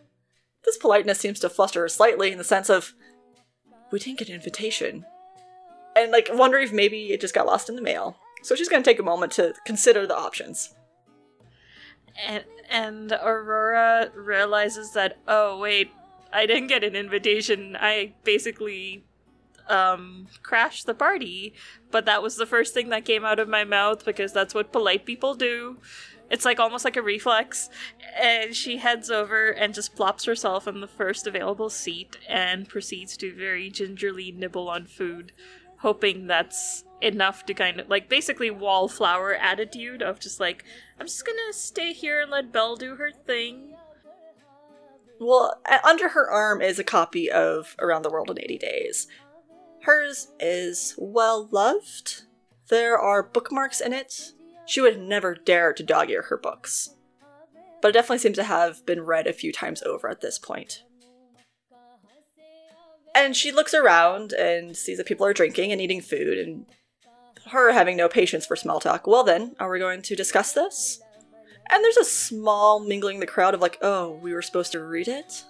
This politeness seems to fluster her slightly in the sense of, we didn't get an invitation. And, like, wondering if maybe it just got lost in the mail. So she's gonna take a moment to consider the options. And, Aurora realizes that, oh, wait, I didn't get an invitation. I basically um, crashed the party, but that was the first thing that came out of my mouth because that's what polite people do. It's like almost like a reflex. And she heads over and just plops herself in the first available seat and proceeds to very gingerly nibble on food, hoping that's enough to kind of like basically wallflower attitude of just like, I'm just gonna stay here and let Belle do her thing. Well, under her arm is a copy of Around the World in 80 Days. Hers is well loved. There are bookmarks in it. She would never dare to dog ear her books. But it definitely seems to have been read a few times over at this point. And she looks around and sees that people are drinking and eating food, and her having no patience for small talk. Well, then, are we going to discuss this? And there's a small mingling in the crowd of like, oh, we were supposed to read it?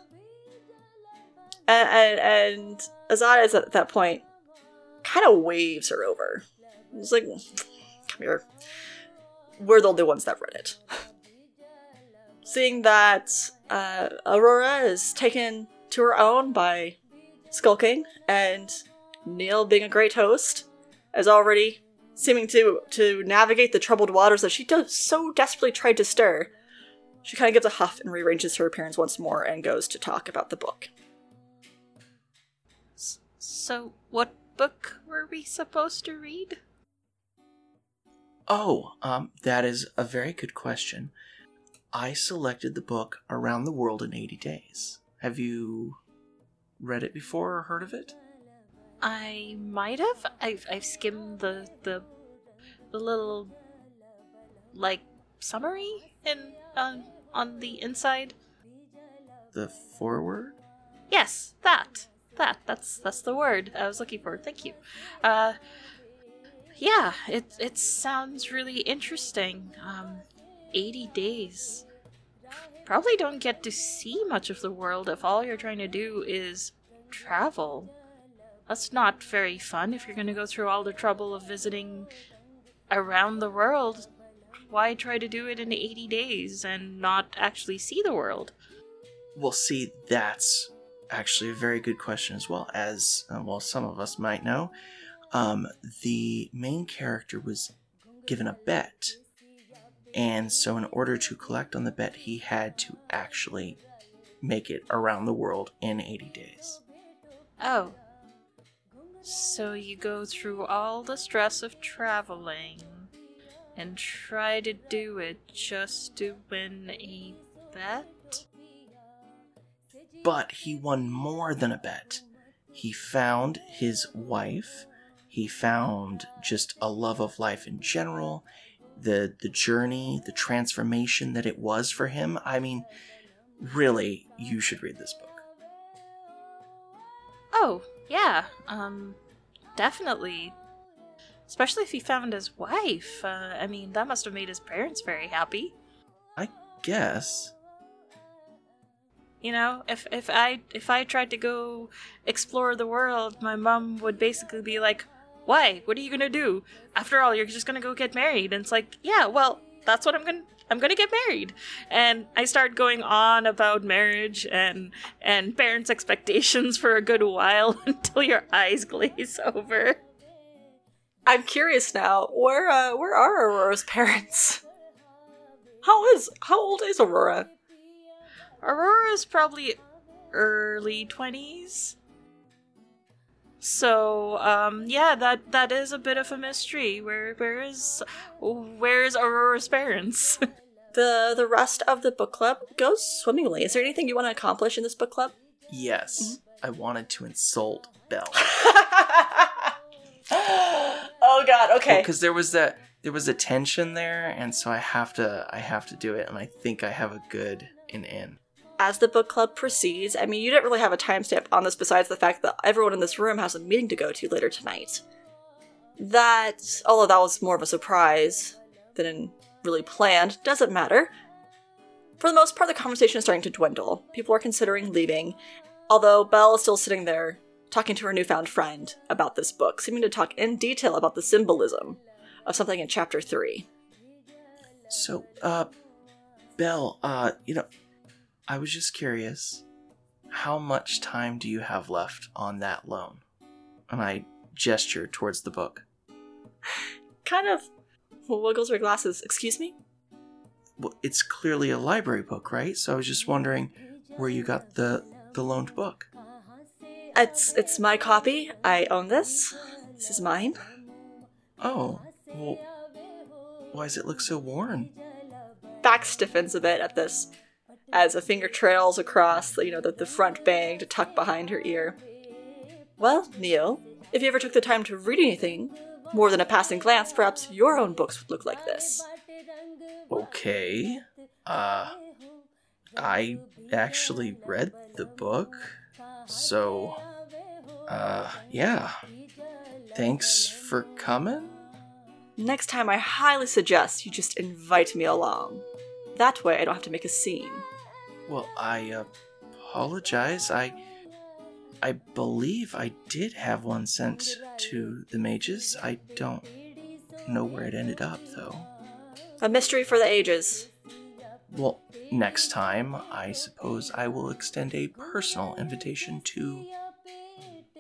And, and, and Azada is at that point kind of waves her over. It's like, come here. We're the only ones that read it. (laughs) Seeing that uh, Aurora is taken to her own by skulking, and Neil, being a great host, is already seeming to to navigate the troubled waters that she does so desperately tried to stir. She kind of gives a huff and rearranges her appearance once more and goes to talk about the book. So, what book were we supposed to read? Oh, um, that is a very good question. I selected the book Around the World in 80 Days. Have you read it before or heard of it? I might have. I've I've skimmed the the the little like summary in on on the inside. The foreword? Yes, that. That. That's that's the word I was looking for. Thank you. Uh yeah, it it sounds really interesting. Um 80 days. Probably don't get to see much of the world if all you're trying to do is travel. That's not very fun if you're going to go through all the trouble of visiting around the world. Why try to do it in 80 days and not actually see the world? Well, see, that's actually a very good question as well. As, uh, well, some of us might know, um, the main character was given a bet. And so, in order to collect on the bet, he had to actually make it around the world in 80 days. Oh. So you go through all the stress of traveling and try to do it just to win a bet? But he won more than a bet. He found his wife, he found just a love of life in general, the the journey, the transformation that it was for him. I mean, really, you should read this book. Oh, yeah. Um definitely. Especially if he found his wife. Uh, I mean, that must have made his parents very happy. I guess. You know, if if I if I tried to go explore the world, my mom would basically be like, "Why? What are you gonna do? After all, you're just gonna go get married." And it's like, "Yeah, well, that's what I'm gonna I'm gonna get married." And I start going on about marriage and and parents' expectations for a good while (laughs) until your eyes glaze over. I'm curious now. Where uh, where are Aurora's parents? How is how old is Aurora? Aurora's probably early 20s. So, um, yeah, that that is a bit of a mystery. Where where is where is Aurora's parents? (laughs) The the rest of the book club goes swimmingly. Is there anything you want to accomplish in this book club? Yes, I wanted to insult Belle. (laughs) oh god, okay. Because there was that there was a tension there, and so I have to I have to do it, and I think I have a good in in. As the book club proceeds, I mean, you didn't really have a timestamp on this besides the fact that everyone in this room has a meeting to go to later tonight. That, although that was more of a surprise than really planned, doesn't matter. For the most part, the conversation is starting to dwindle. People are considering leaving, although Belle is still sitting there talking to her newfound friend about this book, seeming to talk in detail about the symbolism of something in chapter 3. So, uh, Belle, uh, you know, I was just curious, how much time do you have left on that loan? And I gesture towards the book. Kind of wiggles her glasses. Excuse me? Well, it's clearly a library book, right? So I was just wondering where you got the the loaned book. It's it's my copy. I own this. This is mine. Oh, well, why does it look so worn? Back stiffens a bit at this, as a finger trails across, you know, the, the front bang to tuck behind her ear. Well, Neil, if you ever took the time to read anything, more than a passing glance, perhaps your own books would look like this. Okay. Uh, I actually read the book, so, uh, yeah. Thanks for coming? Next time, I highly suggest you just invite me along. That way, I don't have to make a scene. Well, I apologize. I I believe I did have one sent to the mages. I don't know where it ended up though. A mystery for the ages. Well, next time, I suppose I will extend a personal invitation to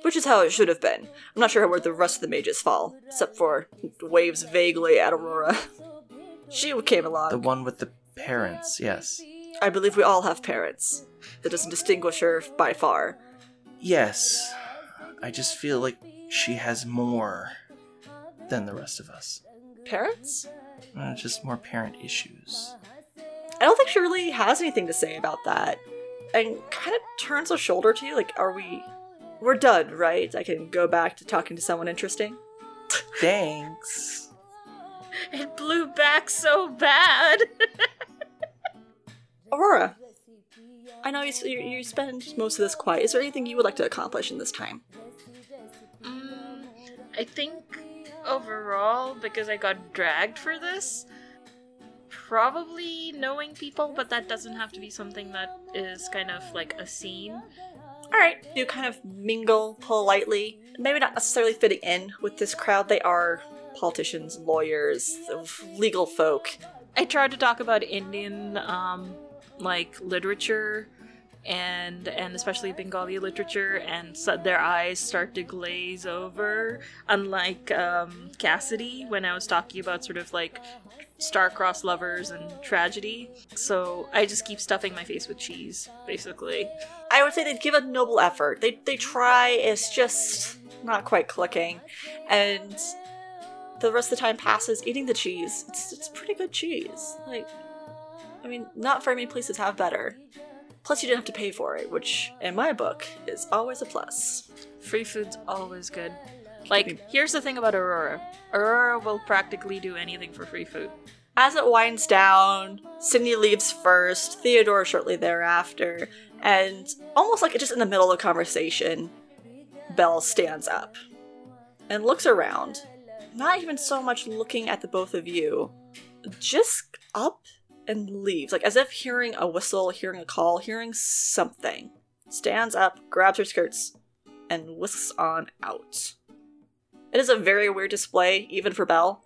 Which is how it should have been. I'm not sure where the rest of the mages fall, except for waves vaguely at Aurora. (laughs) she came along. the one with the parents, yes. I believe we all have parents. That doesn't distinguish her by far. Yes. I just feel like she has more than the rest of us. Parents? Uh, just more parent issues. I don't think she really has anything to say about that. And kind of turns a shoulder to you, like, are we. We're done, right? I can go back to talking to someone interesting. Thanks. (laughs) It blew back so bad. (laughs) Aurora, I know you, you, you spend most of this quiet. Is there anything you would like to accomplish in this time? Mm, I think overall, because I got dragged for this, probably knowing people, but that doesn't have to be something that is kind of like a scene. Alright, you kind of mingle politely. Maybe not necessarily fitting in with this crowd. They are politicians, lawyers, legal folk. I tried to talk about Indian, um, like literature and and especially Bengali literature, and so their eyes start to glaze over. Unlike um, Cassidy, when I was talking about sort of like star-crossed lovers and tragedy. So I just keep stuffing my face with cheese, basically. I would say they give a noble effort. They they try. It's just not quite clicking, and the rest of the time passes eating the cheese. It's it's pretty good cheese. Like, I mean, not very many places have better. Plus, you didn't have to pay for it, which in my book is always a plus. Free food's always good. Like, here's the thing about Aurora Aurora will practically do anything for free food. As it winds down, Sydney leaves first, Theodore shortly thereafter, and almost like just in the middle of the conversation, Belle stands up and looks around. Not even so much looking at the both of you, just up and leaves, like as if hearing a whistle, hearing a call, hearing something. Stands up, grabs her skirts, and whisks on out. It is a very weird display, even for Belle.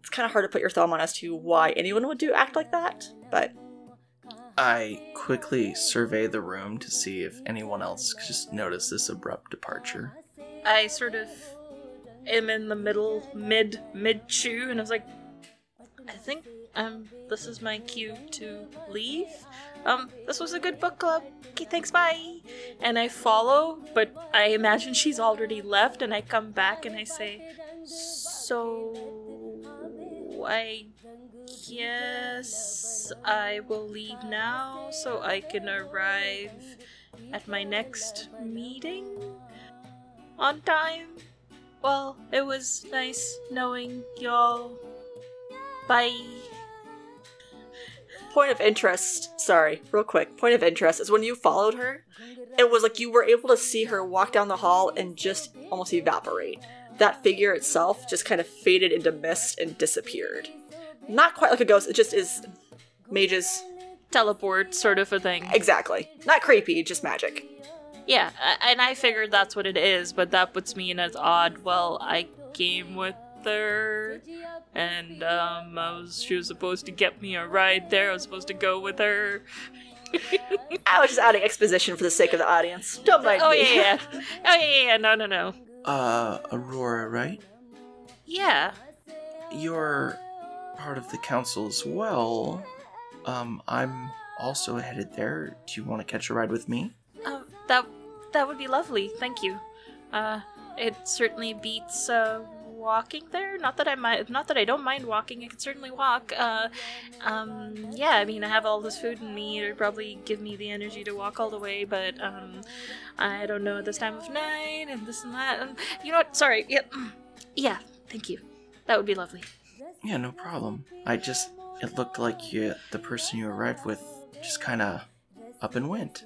It's kind of hard to put your thumb on as to why anyone would do act like that, but I quickly survey the room to see if anyone else just noticed this abrupt departure. I sort of am in the middle, mid, mid chew, and I was like, I think um this is my cue to leave. Um, this was a good book club. Okay, thanks, bye. And I follow, but I imagine she's already left, and I come back and I say, So I guess I will leave now so I can arrive at my next meeting on time. Well, it was nice knowing y'all. Bye. Point of interest, sorry, real quick. Point of interest is when you followed her, it was like you were able to see her walk down the hall and just almost evaporate. That figure itself just kind of faded into mist and disappeared. Not quite like a ghost, it just is mages. Teleport sort of a thing. Exactly. Not creepy, just magic. Yeah, and I figured that's what it is, but that puts me in as odd. Well, I came with her, and um, I was she was supposed to get me a ride there. I was supposed to go with her. (laughs) I was just adding exposition for the sake of the audience. Don't mind Oh me. yeah, yeah. (laughs) Oh yeah, yeah, yeah. No, no, no. Uh, Aurora, right? Yeah. You're part of the council as well. Um, I'm also headed there. Do you want to catch a ride with me? Uh, that that would be lovely. Thank you. Uh, it certainly beats uh, walking there. Not that I might, not that I don't mind walking. I can certainly walk. Uh, um, yeah. I mean, I have all this food in me. It would probably give me the energy to walk all the way. But um, I don't know at this time of night and this and that. And you know what? Sorry. Yep. Yeah. Thank you. That would be lovely. Yeah, no problem. I just, it looked like you, the person you arrived with just kind of up and went.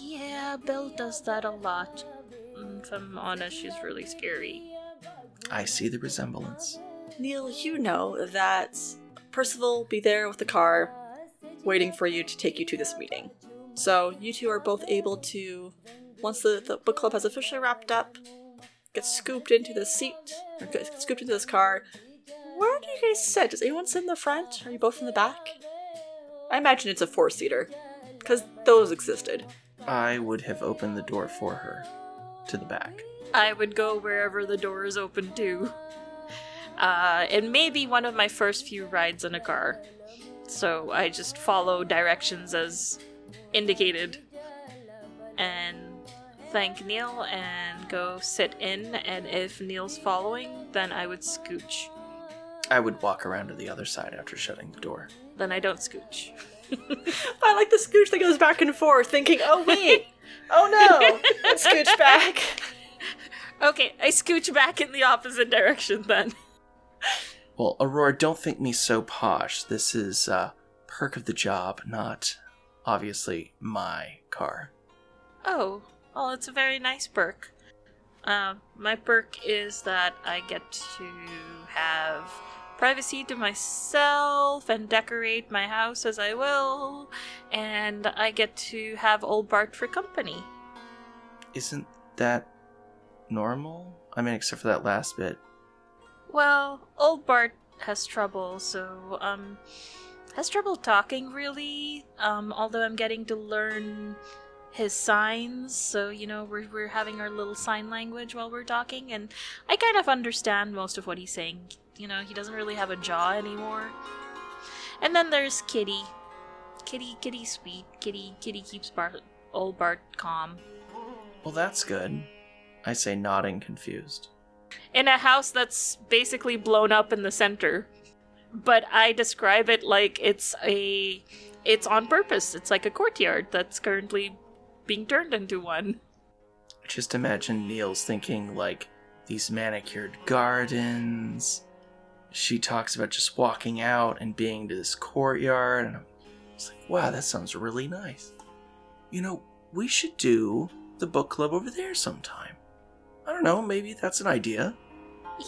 Yeah, Bill does that a lot. Mm, If I'm honest, she's really scary. I see the resemblance. Neil, you know that Percival will be there with the car, waiting for you to take you to this meeting. So you two are both able to, once the, the book club has officially wrapped up, get scooped into the seat, or get scooped into this car. Where do you guys sit? Does anyone sit in the front? Are you both in the back? I imagine it's a four seater, because those existed. I would have opened the door for her to the back. I would go wherever the door is open to. Uh, it may be one of my first few rides in a car. So I just follow directions as indicated. And thank Neil and go sit in. And if Neil's following, then I would scooch. I would walk around to the other side after shutting the door. Then I don't scooch. (laughs) I like the scooch that goes back and forth, thinking, oh wait, (laughs) oh no, and scooch back. (laughs) Okay, I scooch back in the opposite direction then. (laughs) Well, Aurora, don't think me so posh. This is uh, perk of the job, not obviously my car. Oh, well, it's a very nice perk. Uh, my perk is that I get to have privacy to myself and decorate my house as I will, and I get to have old Bart for company. Isn't that normal? I mean, except for that last bit. Well, old Bart has trouble, so, um, has trouble talking really, um, although I'm getting to learn his signs, so, you know, we're, we're having our little sign language while we're talking, and I kind of understand most of what he's saying. You know, he doesn't really have a jaw anymore. And then there's Kitty. Kitty, Kitty, sweet. Kitty, Kitty keeps Bart, old Bart calm. Well, that's good. I say, nodding confused. in a house that's basically blown up in the center. But I describe it like it's a it's on purpose. It's like a courtyard that's currently being turned into one. Just imagine Neil's thinking like these manicured gardens. She talks about just walking out and being to this courtyard, and I'm just like, wow, that sounds really nice. You know, we should do the book club over there sometime. I don't know, maybe that's an idea.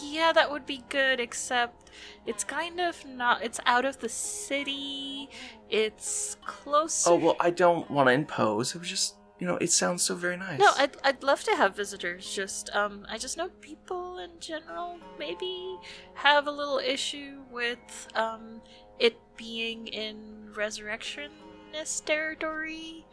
Yeah, that would be good, except it's kind of not it's out of the city. It's closer Oh well, I don't want to impose. It was just, you know, it sounds so very nice. No, I'd, I'd love to have visitors. Just, um, I just know people in general maybe have a little issue with, um, it being in resurrectionist territory.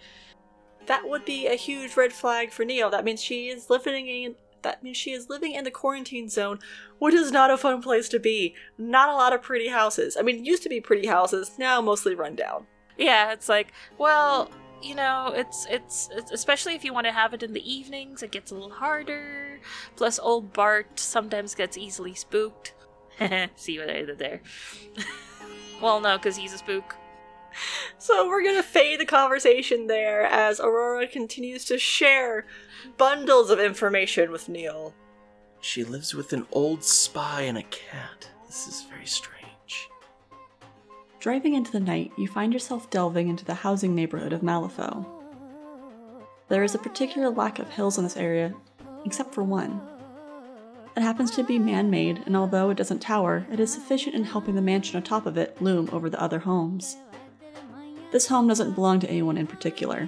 That would be a huge red flag for Neo. That means she is living in that means she is living in the quarantine zone, which is not a fun place to be. Not a lot of pretty houses. I mean, it used to be pretty houses, now mostly run down. Yeah, it's like, well, you know, it's, it's it's especially if you want to have it in the evenings, it gets a little harder. Plus, old Bart sometimes gets easily spooked. (laughs) See what I did there? (laughs) well, no, because he's a spook. (laughs) So we're gonna fade the conversation there as Aurora continues to share bundles of information with Neil. She lives with an old spy and a cat. This is very strange. Driving into the night, you find yourself delving into the housing neighborhood of Malifaux. There is a particular lack of hills in this area, except for one. It happens to be man made, and although it doesn't tower, it is sufficient in helping the mansion atop of it loom over the other homes. This home doesn't belong to anyone in particular.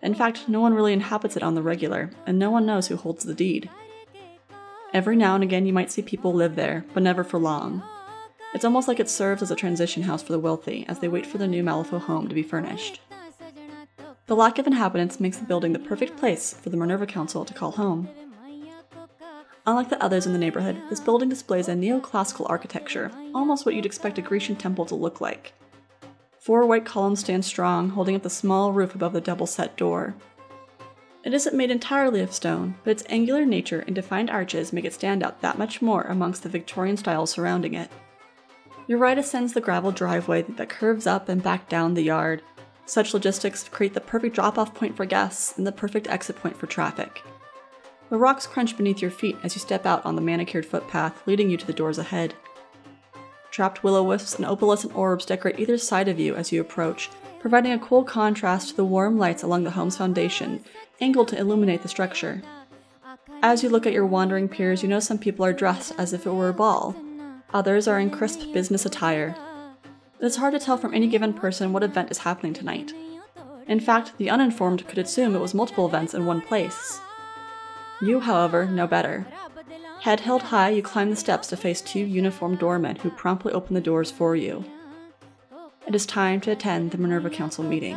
In fact, no one really inhabits it on the regular, and no one knows who holds the deed. Every now and again, you might see people live there, but never for long. It's almost like it serves as a transition house for the wealthy as they wait for the new Malifaux home to be furnished. The lack of inhabitants makes the building the perfect place for the Minerva Council to call home. Unlike the others in the neighborhood, this building displays a neoclassical architecture, almost what you'd expect a Grecian temple to look like. Four white columns stand strong, holding up the small roof above the double set door. It isn't made entirely of stone, but its angular nature and defined arches make it stand out that much more amongst the Victorian styles surrounding it. Your right ascends the gravel driveway that curves up and back down the yard. Such logistics create the perfect drop off point for guests and the perfect exit point for traffic. The rocks crunch beneath your feet as you step out on the manicured footpath leading you to the doors ahead. Trapped will-o'-wisps and opalescent orbs decorate either side of you as you approach, providing a cool contrast to the warm lights along the home's foundation, angled to illuminate the structure. As you look at your wandering peers, you know some people are dressed as if it were a ball. Others are in crisp business attire. It is hard to tell from any given person what event is happening tonight. In fact, the uninformed could assume it was multiple events in one place. You, however, know better. Head held high, you climb the steps to face two uniformed doormen who promptly open the doors for you. It is time to attend the Minerva Council meeting.